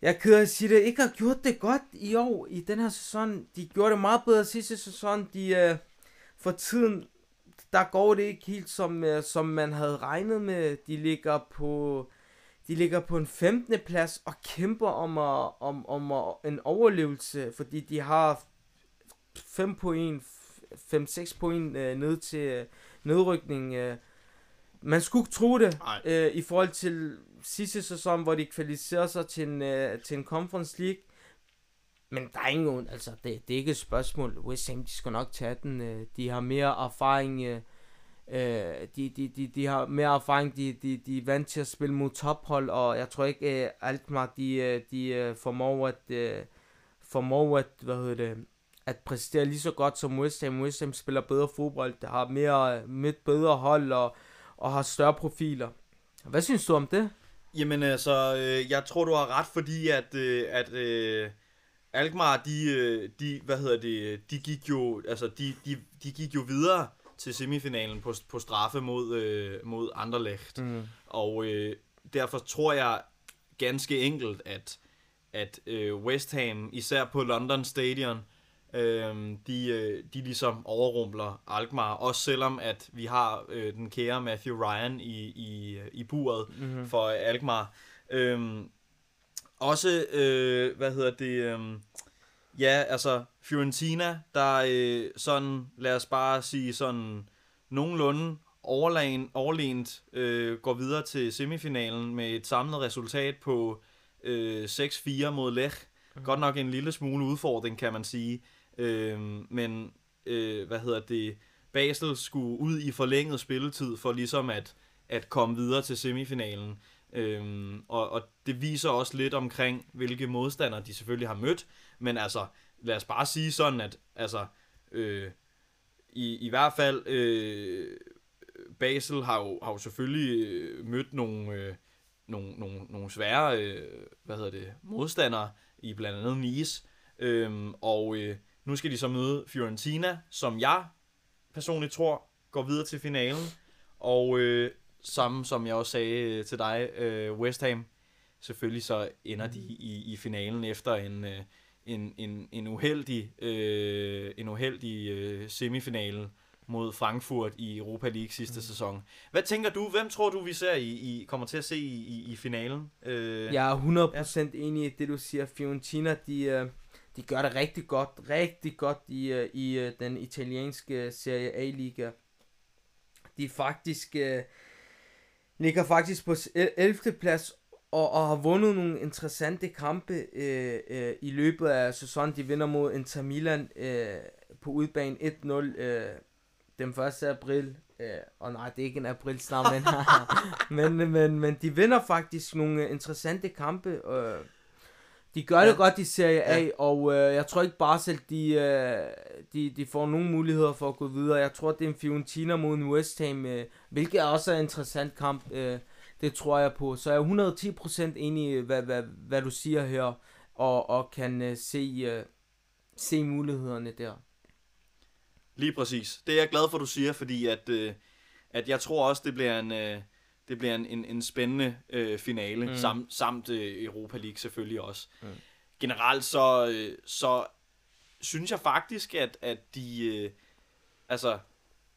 Jeg kan sige det, ikke har gjort det godt i år, i den her sæson. De gjorde det meget bedre sidste sæson. De, uh, for tiden der går det ikke helt som, uh, som man havde regnet med. De ligger på de ligger på en 15. plads og kæmper om, uh, om, om uh, en overlevelse, fordi de har 5 point, 5-6 point uh, ned til uh, nedrykning. Uh. Man skulle ikke tro det uh, i forhold til sidste sæson, hvor de kvalificerede sig til en, uh, til en Conference League. Men der er ingen, altså det, det er ikke et spørgsmål. West Ham, de skal nok tage den. Øh, de har mere erfaring. Øh, øh, de, de, de, de har mere erfaring. De, de, de er vant til at spille mod tophold, og jeg tror ikke, øh, Altmar, de, øh, de formår at, formår at, hvad hedder det, at præstere lige så godt som West Ham. West Ham spiller bedre fodbold, der har mere, midt bedre hold og, og har større profiler. Hvad synes du om det? Jamen altså, jeg tror du har ret, fordi at, at, at Alkmaar, de, øh, de, hvad hedder det, de gik jo, altså de, de, de gik jo videre til semifinalen på, på straffe mod, øh, mod Anderlecht. Mm. Og øh, derfor tror jeg ganske enkelt, at, at øh, West Ham, især på London Stadion, øh, de, øh, de ligesom overrumpler Alkmaar. Også selvom, at vi har øh, den kære Matthew Ryan i, i, i buret mm-hmm. for Alkmaar. Øh, også, øh, hvad hedder det, øh, ja, altså Fiorentina, der øh, sådan, lad os bare sige sådan, nogenlunde overlegen, overlænt øh, går videre til semifinalen med et samlet resultat på øh, 6-4 mod Lech. Mm. Godt nok en lille smule udfordring, kan man sige. Øh, men, øh, hvad hedder det, Basel skulle ud i forlænget spilletid for ligesom at, at komme videre til semifinalen. Øhm, og, og det viser også lidt omkring, hvilke modstandere de selvfølgelig har mødt. Men altså, lad os bare sige sådan, at altså, øh, i, i hvert fald øh, Basel har jo, har jo selvfølgelig øh, mødt nogle, øh, nogle, nogle, nogle svære øh, hvad hedder det, modstandere i blandt andet Nice. Øhm, og øh, nu skal de så møde Fiorentina, som jeg personligt tror går videre til finalen. Og øh, samme som jeg også sagde øh, til dig, øh, West Ham, selvfølgelig så ender de i, i finalen efter en, øh, en, en, en uheldig, øh, en uheldig øh, semifinale mod Frankfurt i Europa League sidste mm. sæson. Hvad tænker du? Hvem tror du, vi ser i, i kommer til at se i, i, i finalen? Øh, jeg er 100% ja. enig i det, du siger. Fiorentina, de, øh, de gør det rigtig godt, rigtig godt i, i den italienske Serie A-liga. De faktisk øh, ligger faktisk på 11. plads og, og har vundet nogle interessante kampe øh, øh, i løbet af sæsonen. De vinder mod Inter Milan øh, på udbanen 1-0 øh, den 1. april. Øh, og nej, det er ikke en april snart, men, men, men, men de vinder faktisk nogle interessante kampe. Øh, de gør ja. det godt i Serie A, ja. og øh, jeg tror ikke bare selv, de, øh, de, de får nogle muligheder for at gå videre. Jeg tror, det er en Fiorentina mod en West Ham, øh, hvilket er også en interessant kamp. Øh, det tror jeg på. Så jeg er 110% enig i, hvad, hvad, hvad du siger her, og, og kan øh, se, øh, se mulighederne der. Lige præcis. Det er jeg glad for, du siger, fordi at, øh, at jeg tror også, det bliver en... Øh, det bliver en, en, en spændende øh, finale, mm. samt, samt øh, Europa League selvfølgelig også. Mm. Generelt så, øh, så synes jeg faktisk, at, at de øh, altså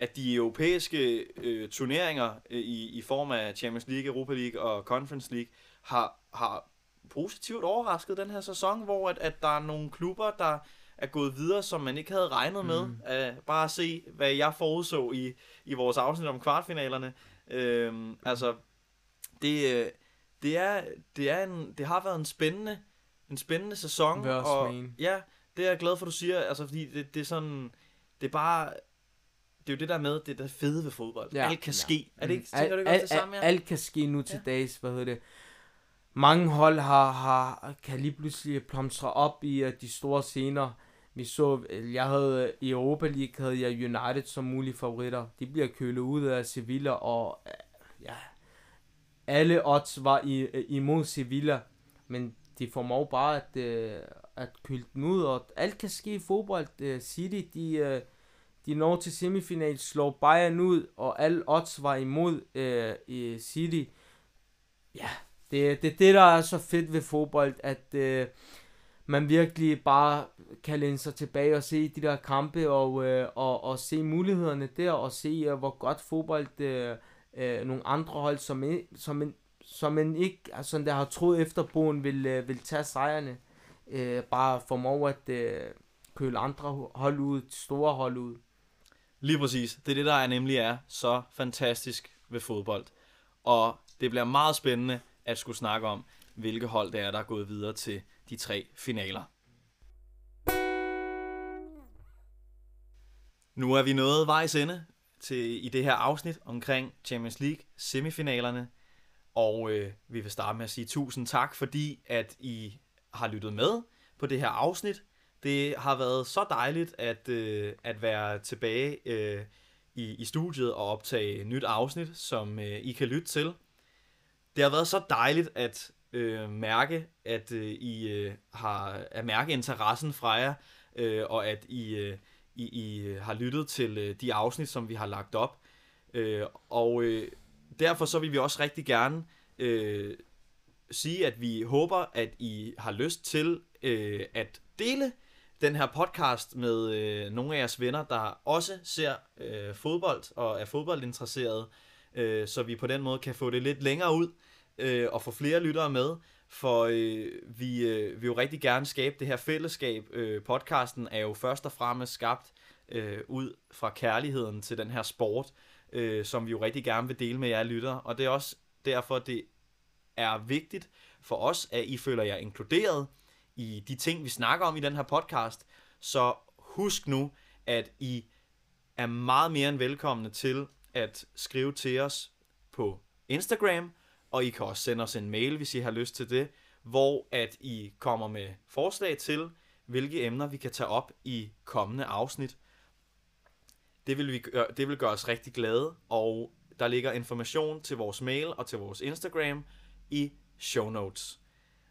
at de europæiske øh, turneringer øh, i, i form af Champions League, Europa League og Conference League har, har positivt overrasket den her sæson, hvor at, at der er nogle klubber, der er gået videre, som man ikke havde regnet med. Mm. Uh, bare at se, hvad jeg forudså i, i vores afsnit om kvartfinalerne. Øhm, altså, det, øh, det, er, det, er en, det har været en spændende, en spændende sæson. Og, ja, det er jeg glad for, du siger, altså, fordi det, det er sådan, det er bare, det er jo det der med, det der fede ved fodbold. Ja. Alt kan ske. Ja. Er det ikke, tænker du ikke al, det samme? Ja? Alt kan ske nu til ja. dags, hvad hedder det. Mange hold har, har, kan lige pludselig plomstre op i uh, de store scener. Vi så, jeg havde i Europa League havde jeg United som mulige favoritter. De bliver kølet ud af Sevilla, og ja, alle odds var i, imod Sevilla, men de formår bare at, øh, at køle den ud, og alt kan ske i fodbold. Øh, City, de, øh, de når til semifinal, slår Bayern ud, og alle odds var imod øh, i City. Ja, det, det er det, der er så fedt ved fodbold, at øh, man virkelig bare kan læne sig tilbage og se de der kampe og, øh, og, og se mulighederne der og se øh, hvor godt fodbold øh, øh, nogle andre hold som som en, som man ikke altså der har troet efter boen vil øh, vil tage sejrene øh, bare formår at øh, køle andre hold ud store hold ud. Lige præcis. Det er det der er nemlig er så fantastisk ved fodbold. Og det bliver meget spændende at skulle snakke om hvilke hold det er der er gået videre til de tre finaler. Nu er vi nået vejs ende til, i det her afsnit omkring Champions League semifinalerne. Og øh, vi vil starte med at sige tusind tak, fordi at I har lyttet med på det her afsnit. Det har været så dejligt at, øh, at være tilbage øh, i, i studiet og optage nyt afsnit, som øh, I kan lytte til. Det har været så dejligt at øh, mærke, at øh, I øh, har at mærke interessen fra jer, øh, og at I, øh, I, I har lyttet til øh, de afsnit, som vi har lagt op. Øh, og øh, derfor så vil vi også rigtig gerne øh, sige, at vi håber, at I har lyst til øh, at dele den her podcast med øh, nogle af jeres venner, der også ser øh, fodbold og er fodboldinteresserede, øh, så vi på den måde kan få det lidt længere ud øh, og få flere lyttere med, for øh, vi øh, vil jo rigtig gerne skabe det her fællesskab. Øh, podcasten er jo først og fremmest skabt øh, ud fra kærligheden til den her sport, øh, som vi jo rigtig gerne vil dele med jer lyttere. Og det er også derfor, det er vigtigt for os, at I føler jer inkluderet i de ting, vi snakker om i den her podcast. Så husk nu, at I er meget mere end velkomne til at skrive til os på Instagram, og I kan også sende os en mail, hvis I har lyst til det, hvor at I kommer med forslag til, hvilke emner vi kan tage op i kommende afsnit. Det vil, vi gøre, det vil gøre os rigtig glade, og der ligger information til vores mail og til vores Instagram i show notes.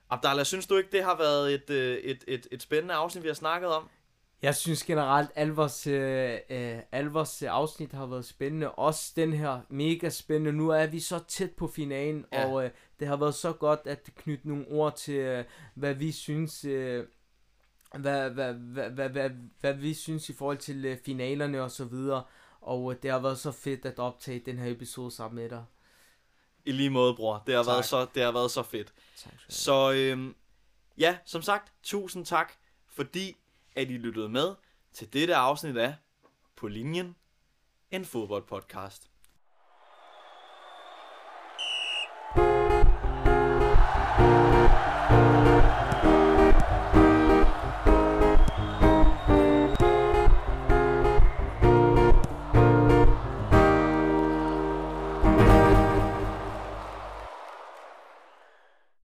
Abdallah, synes du ikke, det har været et, øh, et, et, et spændende afsnit, vi har snakket om? Jeg synes generelt, at vores, øh, alle vores afsnit har været spændende. Også den her mega spændende. Nu er vi så tæt på finalen, ja. og øh, det har været så godt at knytte nogle ord til, øh, hvad vi synes... Øh, hvad, hvad, hvad, hvad, hvad, hvad vi synes i forhold til øh, finalerne og så videre. Og øh, det har været så fedt at optage den her episode sammen med dig. I lige måde, bror. Det har, Tak. været så, det har været så fedt. Tak. Så øhm, ja, som sagt, tusind tak, fordi at I lyttede med til dette afsnit af På Linjen, en fodboldpodcast.